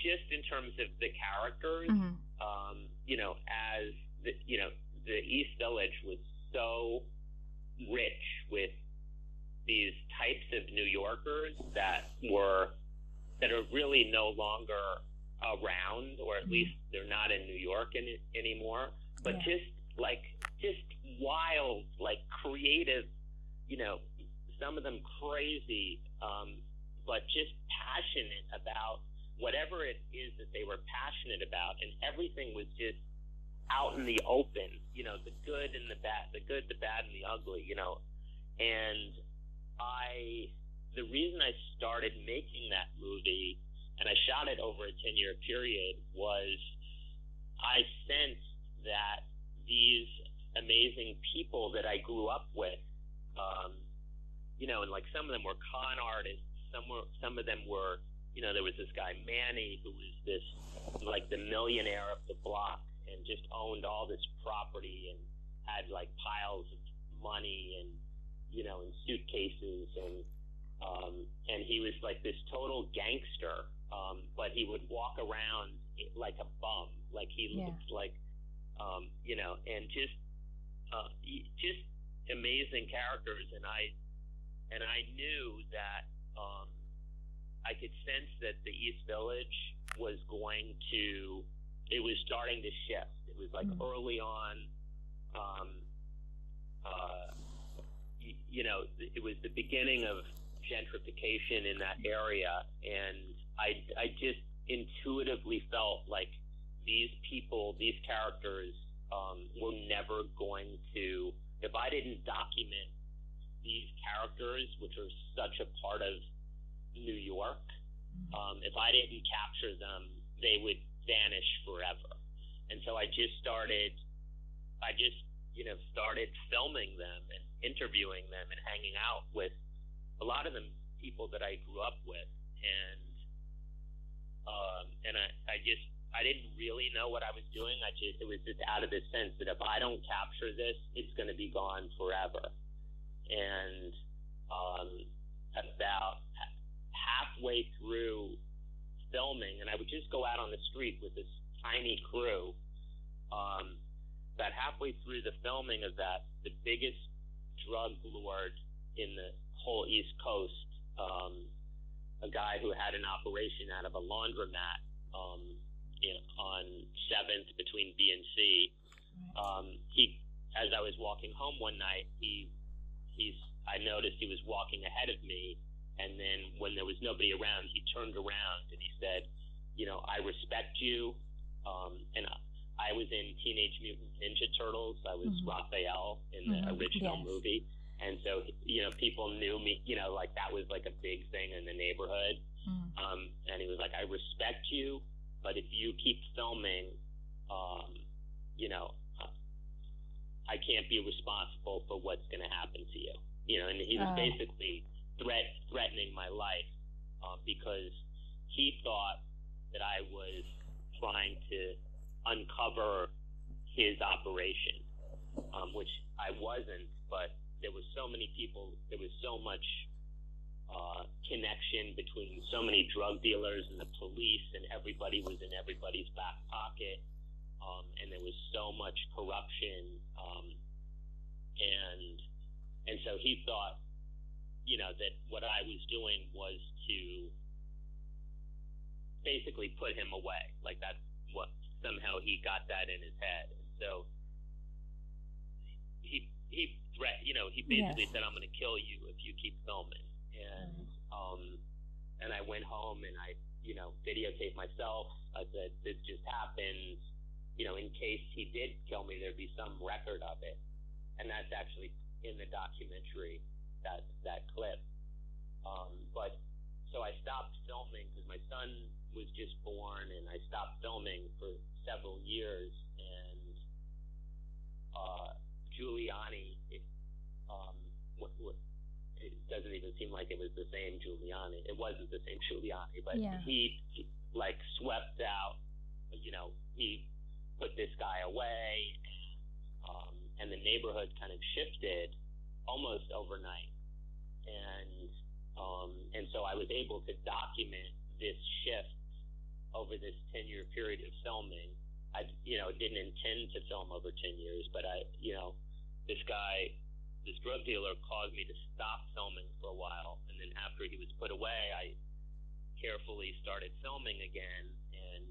just in terms of the characters mm-hmm. um, you know as the, you know the east village was so rich with these types of new yorkers that were that are really no longer around, or at mm-hmm. least they're not in New York any, anymore. But yeah. just like just wild, like creative, you know, some of them crazy, um, but just passionate about whatever it is that they were passionate about, and everything was just out in the open. You know, the good and the bad, the good, the bad, and the ugly. You know, and I the reason I started making that movie and I shot it over a 10 year period was I sensed that these amazing people that I grew up with, um, you know, and like some of them were con artists, some were, some of them were, you know, there was this guy Manny who was this like the millionaire of the block and just owned all this property and had like piles of money and you know in suitcases and um, and he was like this total gangster, um, but he would walk around like a bum, like he yeah. looked like, um, you know, and just, uh, just amazing characters. And I, and I knew that um, I could sense that the East Village was going to, it was starting to shift. It was like mm. early on. Um, uh, you, you know, it was the beginning of gentrification in that area, and I I just intuitively felt like these people, these characters, um, were never going to. If I didn't document these characters, which are such a part of New York, um, if I didn't capture them, they would vanish forever. And so I just started, I just, you know, started filming them and interviewing them and hanging out with a lot of them people that I grew up with, and um, and I, I just I didn't really know what I was doing. I just it was just out of this sense that if I don't capture this, it's going to be gone forever. And um, about halfway through filming, and I would just go out on the street with this tiny crew. Um, about halfway through the filming of that, the biggest drug lord in the whole East Coast, um, a guy who had an operation out of a laundromat um, in, on Seventh between B and C. Um, he, as I was walking home one night, he he's I noticed he was walking ahead of me, and then when there was nobody around, he turned around and he said, "You know, I respect you." Um, and I was in Teenage Mutant Ninja Turtles. I was mm-hmm. Raphael in the mm-hmm. original yes. movie. And so, you know, people knew me, you know, like that was like a big thing in the neighborhood. Mm-hmm. Um, and he was like, I respect you, but if you keep filming, um, you know, I can't be responsible for what's going to happen to you. You know, and he was uh. basically threat threatening my life um, because he thought that I was trying to uncover his operation, um, which I wasn't, but there was so many people, there was so much uh, connection between so many drug dealers and the police, and everybody was in everybody's back pocket, um, and there was so much corruption, um, and and so he thought, you know, that what I was doing was to basically put him away, like that's what somehow he got that in his head. And so he he threat you know he basically yes. said I'm going to kill you if you keep filming. And mm-hmm. um and I went home and I you know videotaped myself. I said this just happened. You know, in case he did kill me, there'd be some record of it. And that's actually in the documentary that that clip. Um, but so I stopped filming because my son was just born, and I stopped filming for several years. And uh, Giuliani, it, um, what, what, it doesn't even seem like it was the same Giuliani. It wasn't the same Giuliani, but yeah. he, he like swept out. You know, he put this guy away, um, and the neighborhood kind of shifted almost overnight. And um, and so I was able to document this shift over this 10 year period of filming. I, you know, didn't intend to film over 10 years, but I, you know, this guy, this drug dealer caused me to stop filming for a while. And then after he was put away, I carefully started filming again and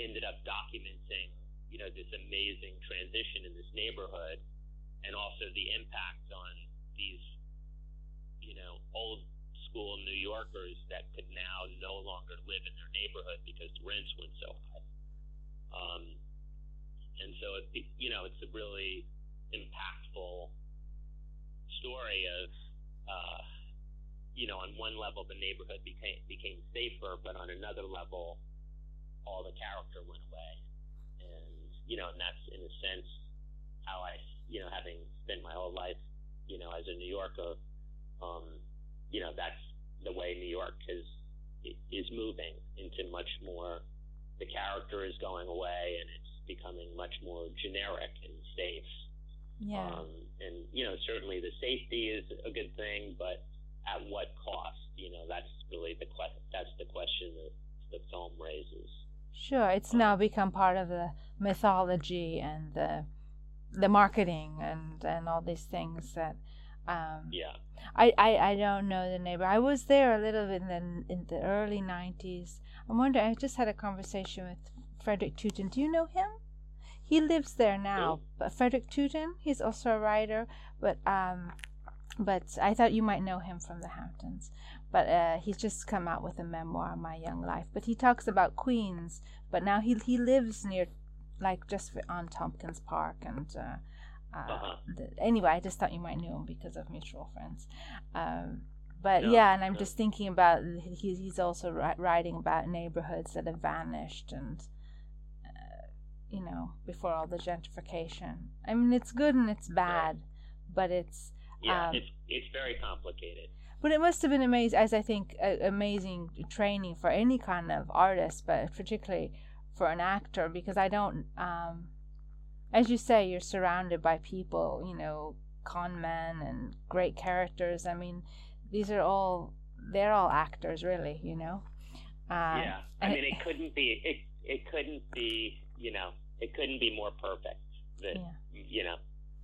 ended up documenting, you know, this amazing transition in this neighborhood and also the impact on these, you know, old school New Yorkers that could now no longer live in their neighborhood because the rents went so high. Um, and so, it, you know, it's a really impactful story of, uh, you know, on one level the neighborhood became became safer, but on another level, all the character went away, and you know, and that's in a sense how I, you know, having spent my whole life, you know, as a New Yorker, um, you know, that's the way New York is is moving into much more. The character is going away, and it's becoming much more generic and safe. Yeah. Um, and you know, certainly the safety is a good thing, but at what cost? You know, that's really the que- that's the question that the film raises. Sure, it's now become part of the mythology and the the marketing and and all these things that um, yeah. I, I, I don't know the neighbor. I was there a little bit in the, in the early 90s. I wonder, I just had a conversation with Frederic Tuten. Do you know him? He lives there now. But Frederic Tuten, he's also a writer, but um, but I thought you might know him from the Hamptons. But uh, he's just come out with a memoir, My Young Life. But he talks about Queens, but now he he lives near, like just on Tompkins Park and. Uh, uh-huh. the, anyway, I just thought you might know him because of mutual friends. Um, but no, yeah, and I'm no. just thinking about he's he's also writing about neighborhoods that have vanished and uh, you know before all the gentrification. I mean, it's good and it's bad, but it's yeah, um, it's it's very complicated. But it must have been amazing, as I think, uh, amazing training for any kind of artist, but particularly for an actor, because I don't. Um, as you say, you're surrounded by people, you know, con men and great characters. I mean, these are all they're all actors, really, you know. Um, yeah, I mean, it couldn't be it. It couldn't be, you know, it couldn't be more perfect. That yeah. you know,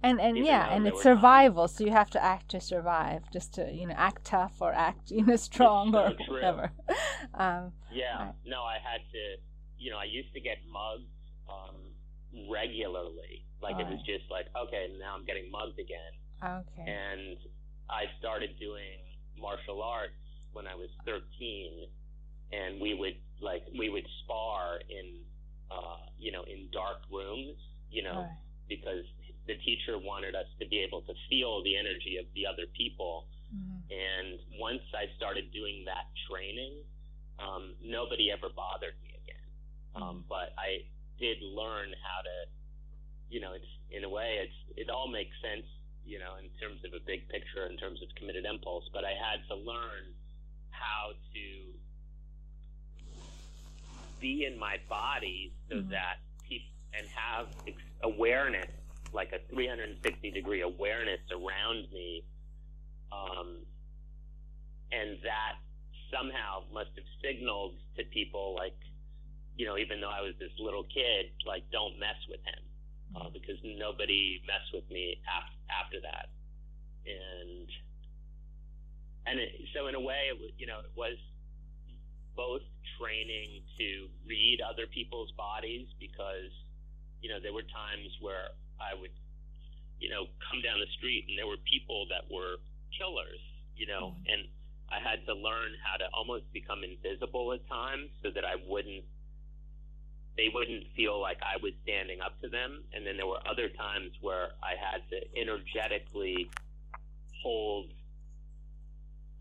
And and Even yeah, and it's survival, so you have to act to survive, just to you know act tough or act you know strong so or true. whatever. Um, Yeah. Right. No, I had to. You know, I used to get mugged um, regularly. Like it was Right. just like, okay, now I'm getting mugged again. okay. And I started doing martial arts when I was 13, and we would like we would spar in, uh, you know, in dark rooms. You know, Right. because the teacher wanted us to be able to feel the energy of the other people. Mhm. And once I started doing that training, um, nobody ever bothered me. Um, but I did learn how to, you know, it's in a way, it's it all makes sense, you know, in terms of a big picture, in terms of committed impulse. But I had to learn how to be in my body so Mhm. that people and have ex- awareness, like a 360 degree awareness around me, um, and that somehow must have signaled to people like, you know, even though I was this little kid, like don't mess with him, uh, because nobody messed with me af- after that, and and it, so in a way, it was, you know, it was both training to read other people's bodies because, you know, there were times where I would, you know, come down the street and there were people that were killers, you know, Mhm. and I had to learn how to almost become invisible at times so that I wouldn't they wouldn't feel like I was standing up to them. And then there were other times where I had to energetically hold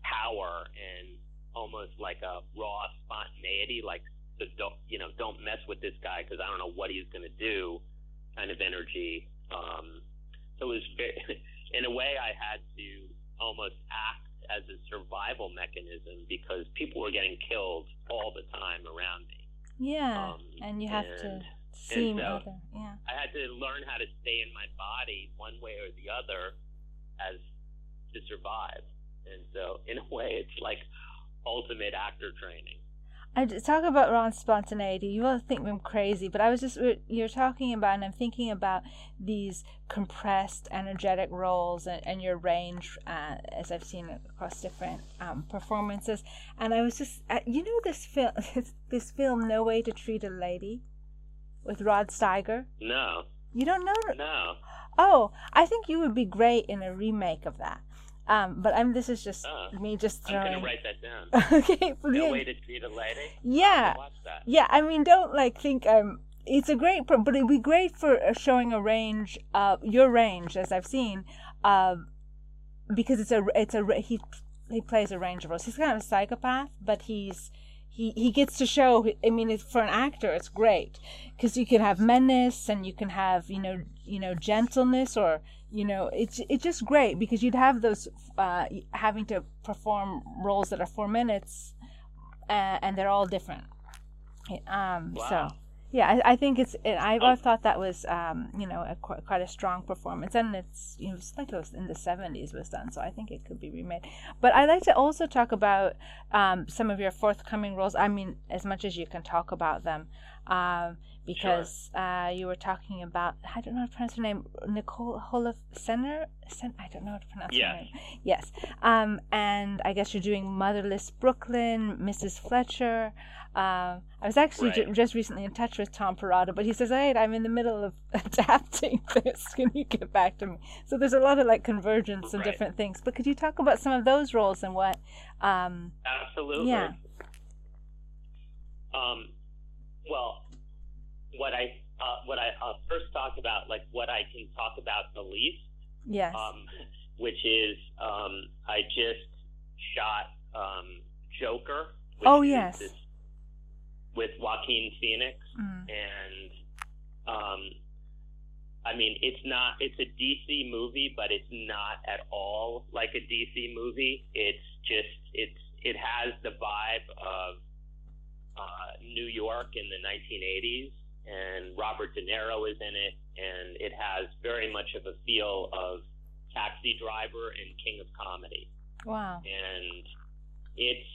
power and almost like a raw spontaneity, like so don't you know don't mess with this guy because I don't know what he's going to do, kind of energy. Um, so it was very, in a way I had to almost act as a survival mechanism because people were getting killed all the time around me. Yeah, Um, and you have to and- seem so- other. Yeah. I had to learn how to stay in my body one way or the other as to survive. And so, in a way, it's like ultimate actor training. I talk about raw spontaneity. You will think I'm crazy, but I was just you're talking about, and I'm thinking about these compressed, energetic roles and, and your range, uh, as I've seen across different um, performances. And I was just, uh, you know, this film, this film, No Way to Treat a Lady, with Rod Steiger. No, You don't know? no. Oh, I think you would be great in a remake of that. Um, but I'm. This is just Oh. me just I'm throwing. gonna write that down. okay, No way to treat a lady. Yeah. I'll watch that. Yeah, I mean, don't like think um it's a great, pro- but it'd be great for uh, showing a range of your range, as I've seen, um, because it's a it's a he he plays a range of roles. He's kind of a psychopath, but he's he he gets to show. I mean, it's, for an actor, it's great because you can have menace and you can have you know you know gentleness or you know it's it's just great because you'd have those uh, having to perform roles that are four minutes uh, and they're all different. Um, So yeah, I, I think it's. It, I've Oh. always thought that was um, you know a, qu- quite a strong performance, and it's you know it's like it was in the seventies was done, so I think it could be remade. But I'd like to also talk about um, some of your forthcoming roles. I mean, as much as you can talk about them. Um, because uh, you were talking about I don't know how to pronounce her name Nicole Holofcener Sen- I don't know how to pronounce Yes. her name yes um, and I guess you're doing Motherless Brooklyn Mrs. Fletcher um, I was actually Right. just recently in touch with Tom Perrotta but he says hey I'm in the middle of adapting this can you get back to me so there's a lot of like convergence and Right. different things but could you talk about some of those roles and what um, Absolutely. Yeah. Um, well, what I uh, what I uh, first talk about, like what I can talk about the least, yes um, which is um, I just shot um, Joker. Oh, yes. this- with Joaquin Phoenix, Mm. and um, I mean it's not it's a DC movie, but it's not at all like a DC movie. It's just it's it has the vibe of uh, New York in the 1980s, and Robert De Niro is in it, and it has very much of a feel of Taxi Driver and King of Comedy wow and it's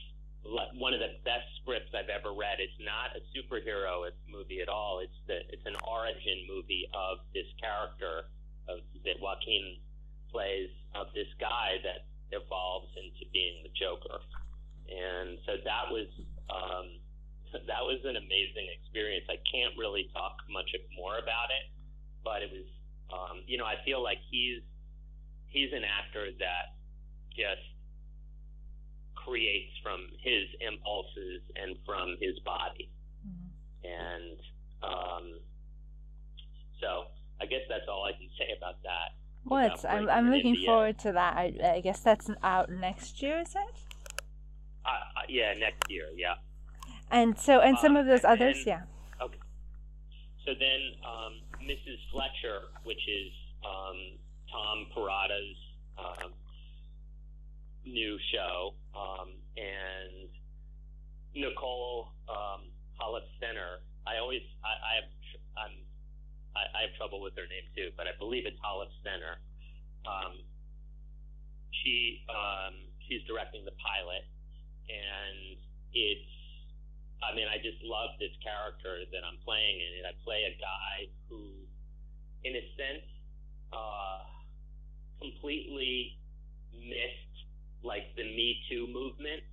one of the best scripts I've ever read. It's not a superhero movie at all. It's the it's an origin movie of this character, of that Joaquin plays of this guy that evolves into being the Joker, and so that was um, that was an amazing experience. I can't really talk much more about it, but it was um, you know I feel like he's he's an actor that just creates from his impulses and from his body. Mm-hmm. And um, so I guess that's all I can say about that. Well, it's, I'm, I'm looking forward to that. I, I guess that's out next year, is it? Uh, uh, yeah, next year, yeah. And so, and some uh, of those others, then, yeah. Okay. So then, um, Mrs. Fletcher, which is um, Tom Perrotta's um, new show, um, and Nicole um, Holofcener. I always I, I have I'm I, I have trouble with her name too, but I believe it's Holofcener. Um, she um, she's directing the pilot, and it's I mean I just love this character that I'm playing in it. I play a guy who, in a sense, uh, completely missed like the Me Too movement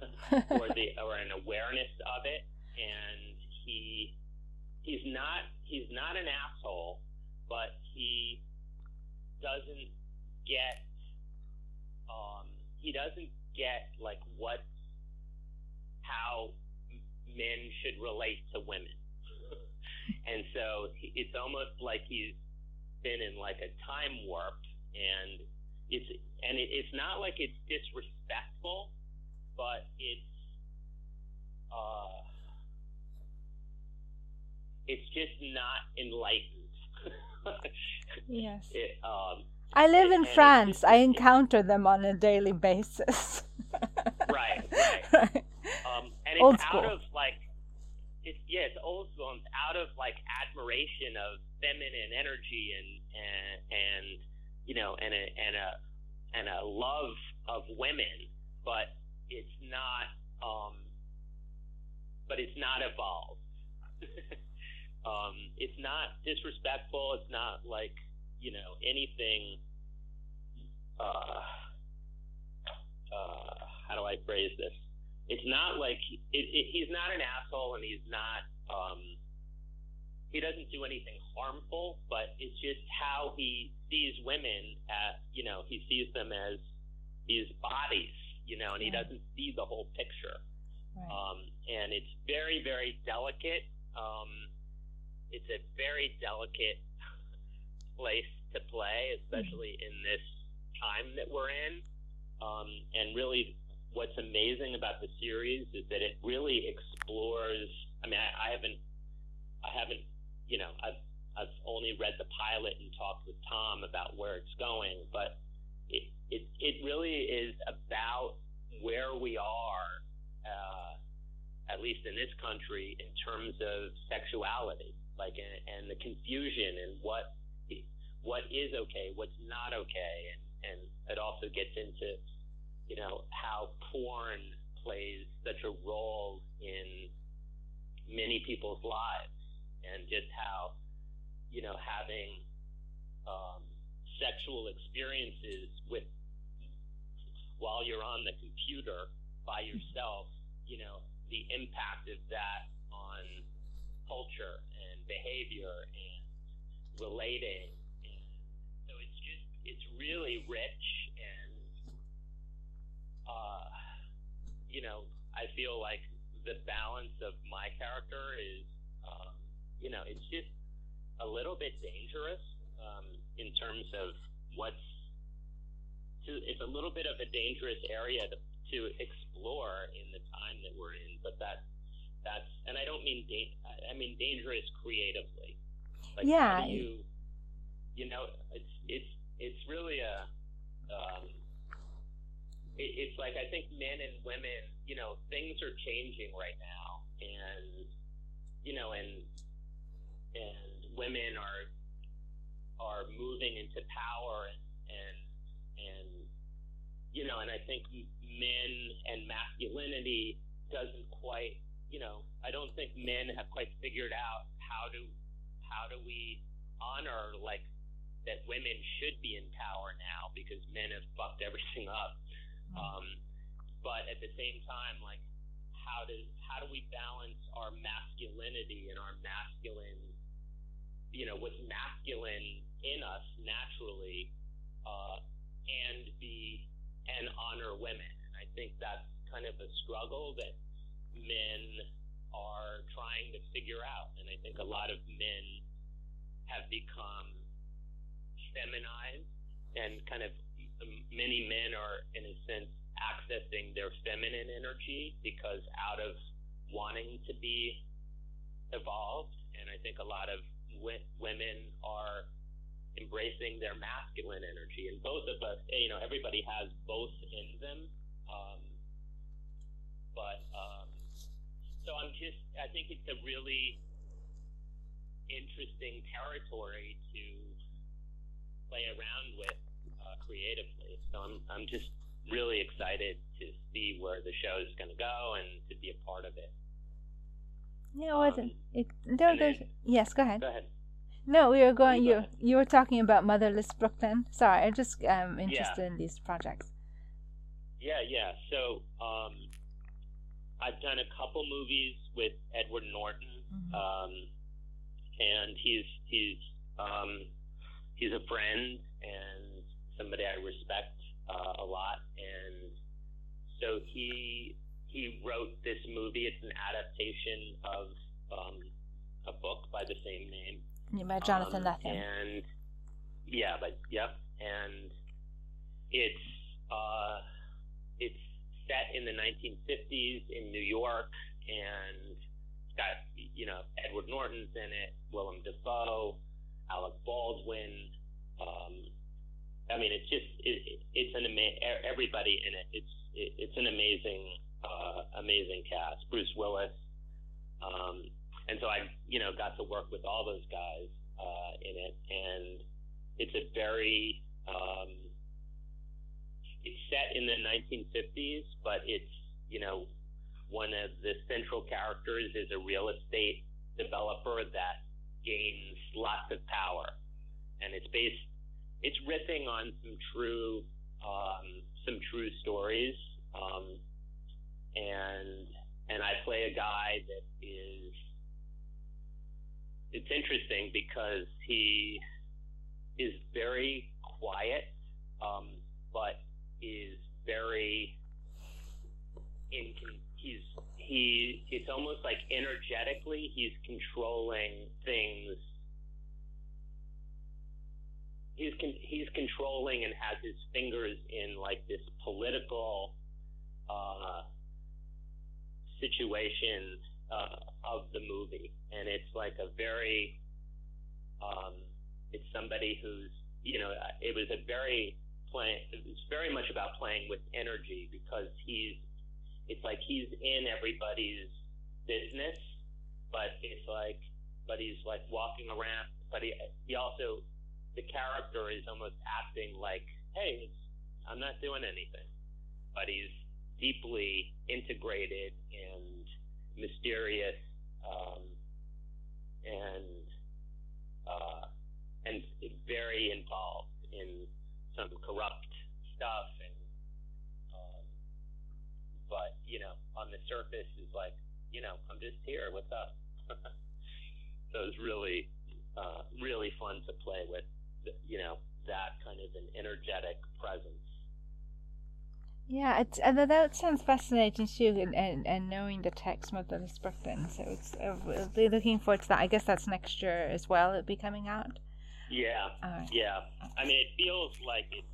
or the or an awareness of it, and he he's not he's not an asshole, but he doesn't get um, he doesn't get like what how men should relate to women, and so it's almost like he's been in like a time warp and it's and it, it's not like it's disrespectful, but it's uh, it's just not enlightened. yes. It, um, I live in France. I encounter them on a daily basis. right, right. right. Um, and it's old school. out of like, it's yeah, it's old school. It's out of like admiration of feminine energy and and and you know, and a and a and a love of women, but it's not um, but it's not evolved. um, it's not disrespectful. It's not like you know anything. Uh, uh, how do I phrase this? It's not like it, it, he's not an asshole, and he's not. Um, he doesn't do anything harmful, but it's just how he sees women at, you know, he sees them as these bodies, you know, and he doesn't see the whole picture. Right. Um, and it's very, very delicate. Um, it's a very delicate place to play, especially mm-hmm. in this time that we're in. Um, and really, what's amazing about the series is that it really explores. I mean, I, I haven't, I haven't you know, I've I've only read the pilot and talked with Tom about where it's going, but it it, it really is about where we are, uh, at least in this country, in terms of sexuality, like and, and the confusion and what what is okay, what's not okay, and and it also gets into you know how porn plays such a role in many people's lives and just how, you know, having um, sexual experiences with while you're on the computer by yourself, you know, the impact of that on culture and behavior and relating. And so it's just, it's really rich uh, you know, I feel like the balance of my character is um, you know, it's just a little bit dangerous um, in terms of what's to, it's a little bit of a dangerous area to, to explore in the time that we're in, but that that's and I don't mean da- I mean dangerous creatively. Like yeah. you you know it's it's it's really a um, it's like I think men and women you know things are changing right now and you know and and women are are moving into power and and and you know and I think men and masculinity doesn't quite you know I don't think men have quite figured out how to how do we honor like that women should be in power now because men have fucked everything up. Um, but at the same time, like how does how do we balance our masculinity and our masculine, you know, what's masculine in us naturally, uh, and be and honor women. And I think that's kind of a struggle that men are trying to figure out. And I think a lot of men have become feminized and kind of many men are in a sense accessing their feminine energy because out of wanting to be evolved. And i think a lot of women are embracing their masculine energy. And both of us you know everybody has both in them. Um, but um, so i'm just i think it's a really interesting territory to play around with creatively. So I'm I'm just really excited to see where the show is going to go and to be a part of it. Yeah, was um, it? No, there's then, yes. Go ahead. Go ahead. No, we were going. You you were talking about Motherless Brooklyn. Sorry, I'm just um interested yeah. in these projects. Yeah, yeah. So um, I've done a couple movies with Edward Norton, mm-hmm. um, and he's he's um, he's a friend and somebody I respect uh, a lot. And so he he wrote this movie. It's an adaptation of um, a book by the same name. By Jonathan um, Lethem. And yeah, but yep, and it's uh, it's set in the 1950s in New York, and it's got you know Edward Norton's in it, Willem Dafoe, Alec Baldwin. Um, I mean, it's just it, it's an ama- everybody in it. It's it, it's an amazing uh, amazing cast. Bruce Willis, um, and so I you know got to work with all those guys uh, in it, and it's a very um, it's set in the 1950s, but it's you know one of the central characters is a real estate developer that gains lots of power, and it's based. It's riffing on some true, um, some true stories, um, and and I play a guy that is. It's interesting because he is very quiet, um, but is very in he's he it's almost like energetically he's controlling things he's con- he's controlling and has his fingers in like this political uh, situation uh, of the movie. And it's like a very um, it's somebody who's you know it was a very playing it's very much about playing with energy because he's it's like he's in everybody's business, but it's like, but he's like walking around, but he, he also, the character is almost acting like, hey, I'm not doing anything, but he's deeply integrated and mysterious, um, and, uh, and very involved in some corrupt stuff and but you know, on the surface is like, you know, I'm just here. What's up? so it was really, uh, really fun to play with. You know, that kind of an energetic presence. Yeah, it's and that sounds fascinating too, and, and, and knowing the text Motherless Brooklyn. So it's uh, we'll be looking forward to that. I guess that's next year as well. It'll be coming out. Yeah, right. yeah. I mean, it feels like it's.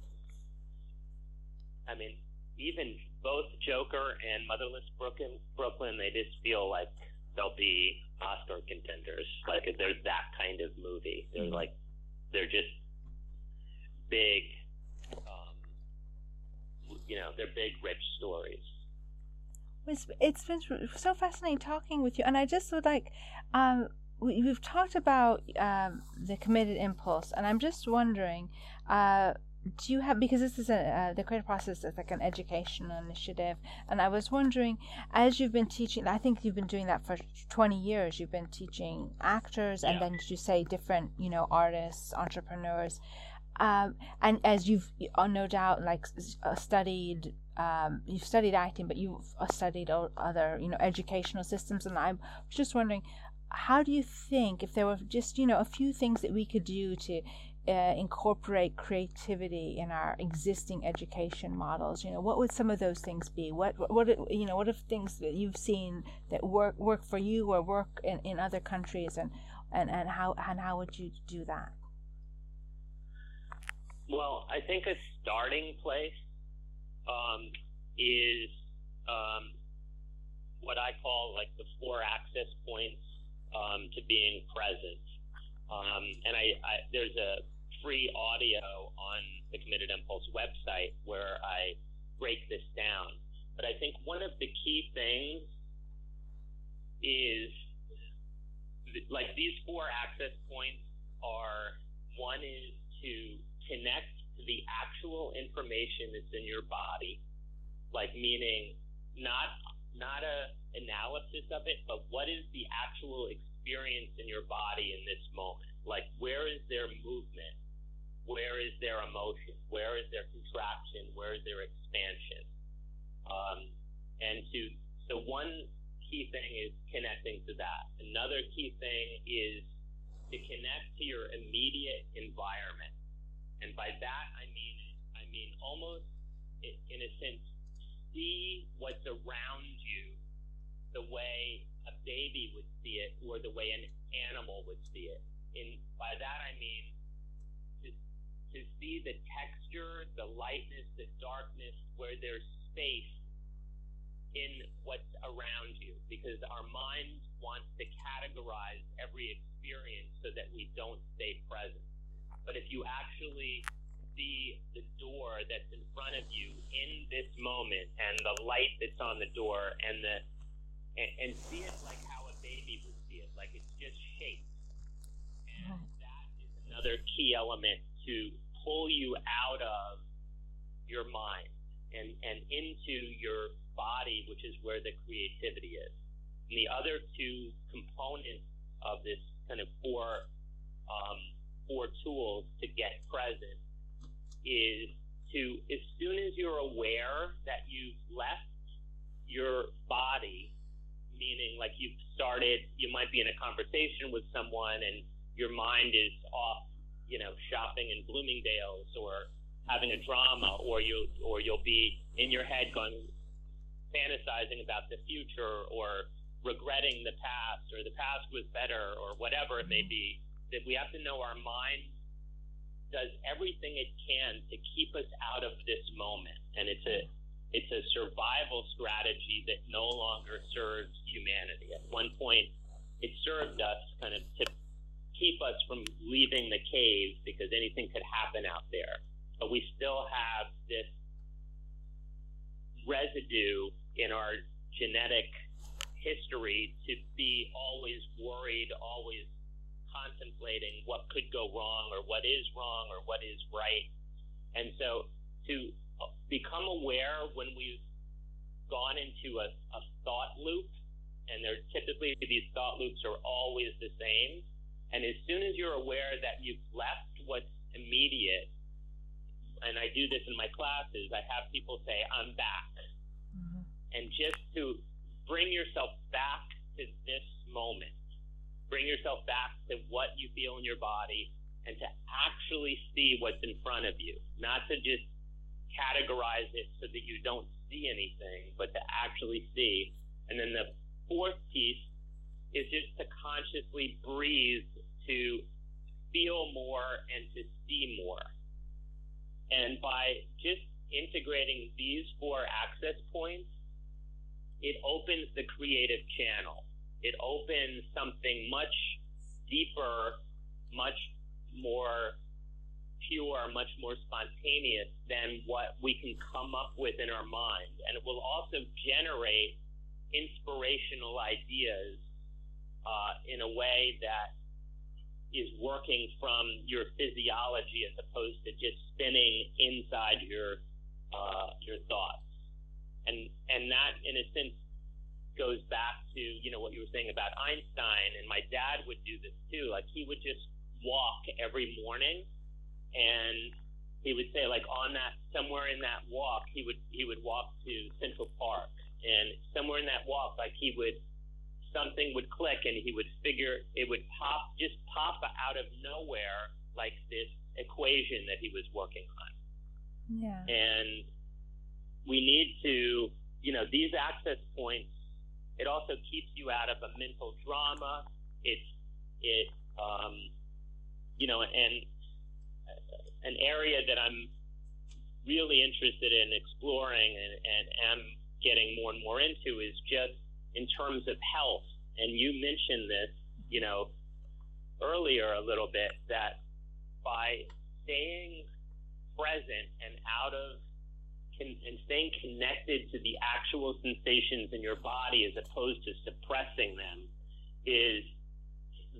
I mean, even both Joker and Motherless Brooklyn, Brooklyn, they just feel like they'll be Oscar contenders. Like they're that kind of movie. They're mm-hmm. like they're just big. Um, you know, they're big, rich stories. It's, it's been so fascinating talking with you, and I just would like. Um, we, have talked about um, the committed impulse, and I'm just wondering. Uh, do you have because this is a uh, the creative process is like an educational initiative and i was wondering as you've been teaching i think you've been doing that for 20 years you've been teaching actors and then you say different you know artists entrepreneurs um, and as you've uh, no doubt like uh, studied um, you've studied acting but you've uh, studied other you know educational systems and i'm just wondering how do you think if there were just you know a few things that we could do to uh, incorporate creativity in our existing education models? You know what would some of those things be? What what you know what are things that you've seen that work work for you or work in, in other countries and and and how and how would you do that well i think a starting place um, is um, what i call like the four access points um, to being present um, and I, I, there's a free audio on the Committed Impulse website where I break this down. But I think one of the key things is like these four access points are one is to connect to the actual information that's in your body, like meaning not not a analysis of it, but what is the actual experience in your body in this moment? Like where is there movement? where is their emotion? Where is their contraction? Where is their expansion? Um, and to so one key thing is connecting to that. Another key thing is to connect to your immediate environment. And by that I mean I mean almost in a sense see what's around you the way a baby would see it or the way an animal would see it. And by that I mean to see the texture, the lightness, the darkness, where there's space in what's around you because our mind wants to categorize every experience so that we don't stay present. But if you actually see the door that's in front of you in this moment and the light that's on the door and the and, and see it like how a baby would see it, like it's just shaped. And that is another key element to pull you out of your mind and, and into your body, which is where the creativity is. And the other two components of this kind of four um, four tools to get present is to as soon as you're aware that you've left your body, meaning like you've started, you might be in a conversation with someone and your mind is off you know, shopping in Bloomingdale's or having a drama, or you or you'll be in your head going fantasizing about the future or regretting the past or the past was better or whatever it may be. That we have to know our mind does everything it can to keep us out of this moment, and it's a it's a survival strategy that no longer serves humanity. At one point, it served us kind of to keep us from leaving the cave because anything could happen out there. But we still have this residue in our genetic history to be always worried, always contemplating what could go wrong or what is wrong or what is right. And so to become aware when we've gone into a, a thought loop, and there typically these thought loops are always the same and as soon as you're aware that you've left what's immediate, and I do this in my classes, I have people say, I'm back. Mm-hmm. And just to bring yourself back to this moment, bring yourself back to what you feel in your body, and to actually see what's in front of you, not to just categorize it so that you don't see anything, but to actually see. And then the fourth piece is just to consciously breathe to feel more and to see more. And by just integrating these four access points, it opens the creative channel. It opens something much deeper, much more pure, much more spontaneous than what we can come up with in our mind. And it will also generate inspirational ideas uh, in a way that is working from your physiology as opposed to just spinning inside your uh, your thoughts. And and that in a sense goes back to you know what you were saying about Einstein and my dad would do this too. Like he would just walk every morning and he would say like on that somewhere in that walk he would he would walk to Central Park and somewhere in that walk like he would something would click and he would figure it would pop just pop out of nowhere like this equation that he was working on. Yeah. And we need to, you know, these access points. It also keeps you out of a mental drama. It's it, um, you know, and an area that I'm really interested in exploring and, and am getting more and more into is just in terms of health. And you mentioned this, you know, earlier a little bit that by staying present and out of and staying connected to the actual sensations in your body as opposed to suppressing them is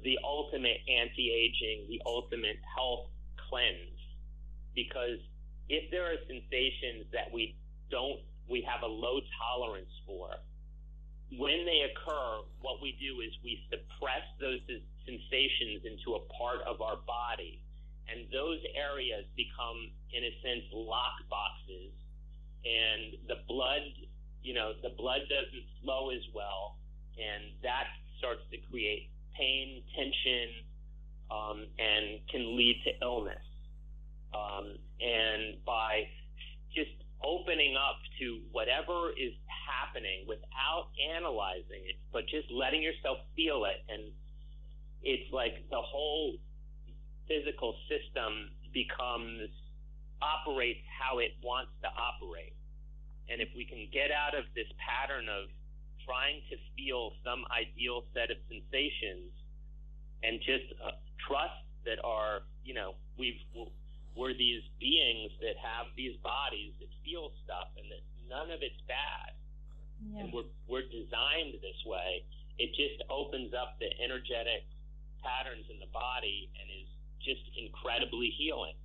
the ultimate anti-aging, the ultimate health cleanse. Because if there are sensations that we don't, we have a low tolerance for, when they occur, what we do is we suppress those sensations into a part of our body. And those areas become, in a sense, lock boxes. And the blood, you know, the blood doesn't flow as well. And that starts to create pain, tension, um, and can lead to illness. Um, and by just opening up to whatever is happening without analyzing it, but just letting yourself feel it. And it's like the whole physical system becomes, operates how it wants to operate. And if we can get out of this pattern of trying to feel some ideal set of sensations and just uh, trust that our, you know, we've, we're these beings that have these bodies that feel stuff and that none of it's bad. Yeah. And we're, we're designed this way. It just opens up the energetic patterns in the body and is just incredibly healing.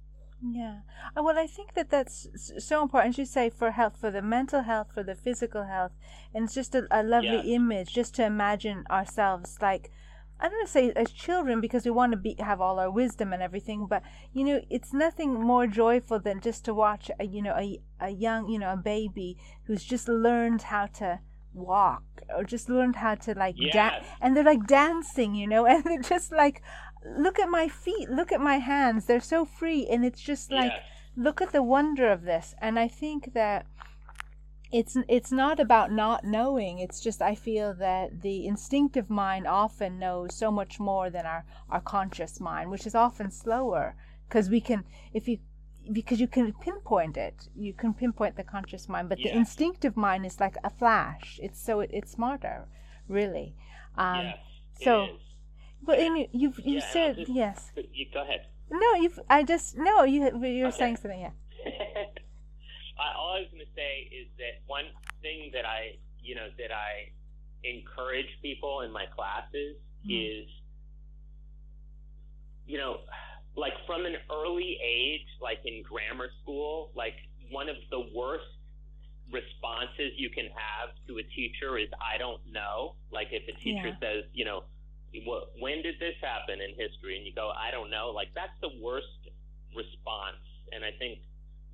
Yeah. Uh, well, I think that that's so important. You say for health, for the mental health, for the physical health. And it's just a, a lovely yes. image just to imagine ourselves like I don't want to say as children because we want to be have all our wisdom and everything, but you know, it's nothing more joyful than just to watch a you know a a young you know a baby who's just learned how to walk or just learned how to like yes. dance and they're like dancing you know and they're just like look at my feet look at my hands they're so free and it's just like yes. look at the wonder of this. And i think that it's it's not about not knowing it's just i feel that the instinctive mind often knows so much more than our our conscious mind which is often slower. Because we can if you because you can pinpoint it you can pinpoint the conscious mind but yeah. the instinctive mind is like a flash. It's so it, it's smarter really. Um yes, so but you you've you yeah, said just, yes you go ahead no you've i just no you you're okay. saying something yeah I, all I was going to say is that one thing that I, you know, that I encourage people in my classes mm. is, you know, like from an early age, like in grammar school, like one of the worst responses you can have to a teacher is I don't know. Like if a teacher yeah. says, you know, when did this happen in history? And you go, I don't know. Like that's the worst response. And I think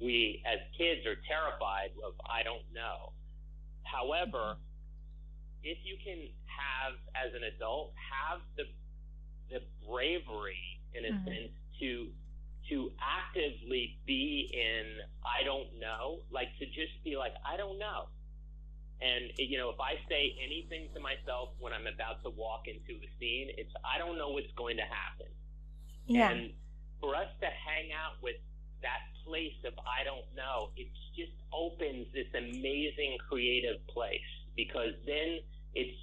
we as kids are terrified of I don't know. However, if you can have as an adult have the the bravery in a mm-hmm. sense to to actively be in I don't know, like to just be like I don't know. And you know, if I say anything to myself when I'm about to walk into a scene, it's I don't know what's going to happen. Yeah. And for us to hang out with that place of I don't know, it just opens this amazing creative place because then it's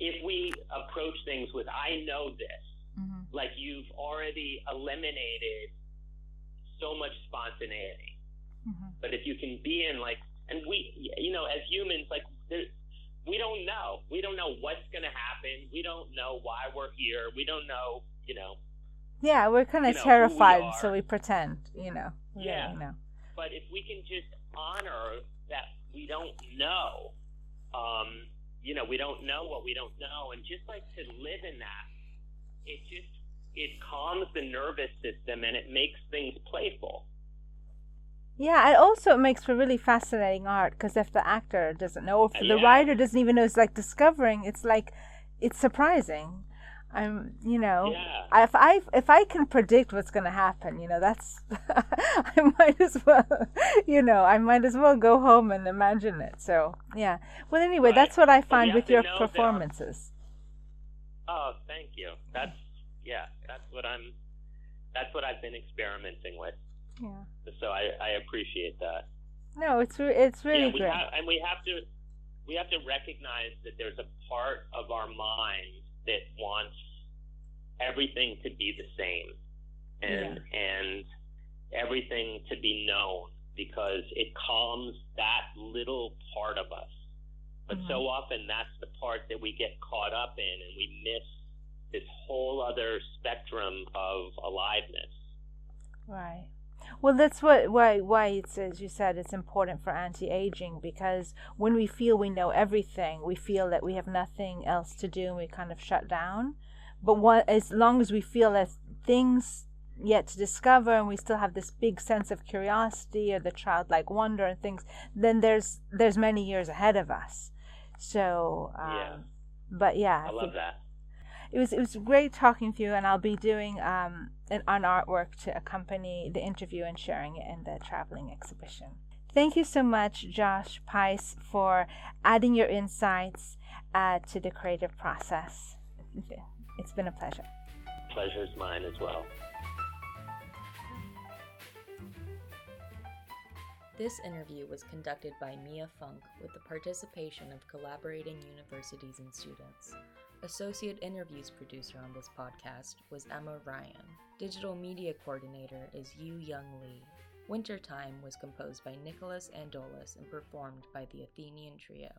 if we approach things with I know this, mm-hmm. like you've already eliminated so much spontaneity. Mm-hmm. But if you can be in like, and we, you know, as humans, like we don't know. We don't know what's going to happen. We don't know why we're here. We don't know, you know. Yeah, we're kind of terrified, we so we pretend, you know. Yeah. You know. But if we can just honor that we don't know, um, you know, we don't know what we don't know, and just like to live in that, it just it calms the nervous system and it makes things playful. Yeah, and also it makes for really fascinating art because if the actor doesn't know, if the Yeah. writer doesn't even know, it's like discovering. It's like it's surprising. I'm, you know, Yeah. If I if I can predict what's going to happen, you know, that's I might as well, you know, I might as well go home and imagine it. So yeah. Well, anyway, Right. that's what I find with your know there are- performances. Oh, thank you. That's yeah. That's what I'm. That's what I've been experimenting with. Yeah. So I, I appreciate that. No, it's re- it's really yeah, great. have, and we have to we have to recognize that there's a part of our mind that wants everything to be the same and and everything to be known because it calms that little part of us. But Mhm. so often that's the part that we get caught up in and we miss this whole other spectrum of aliveness. Right. Well, that's what why why it's as you said it's important for anti-aging because when we feel we know everything, we feel that we have nothing else to do and we kind of shut down. But what as long as we feel that things yet to discover and we still have this big sense of curiosity or the childlike wonder and things, then there's there's many years ahead of us. So um, Yeah. but yeah, I think- love that. It was it was great talking to you, and I'll be doing um, an, an artwork to accompany the interview and sharing it in the traveling exhibition. Thank you so much, Josh Pais, for adding your insights uh, to the creative process. It's been a pleasure. Pleasure's mine as well. This interview was conducted by Mia Funk with the participation of collaborating universities and students. Associate interviews producer on this podcast was Emma Ryan. Digital media coordinator is Yu Young Lee. Wintertime was composed by Nicholas Andolis and performed by the Athenian Trio.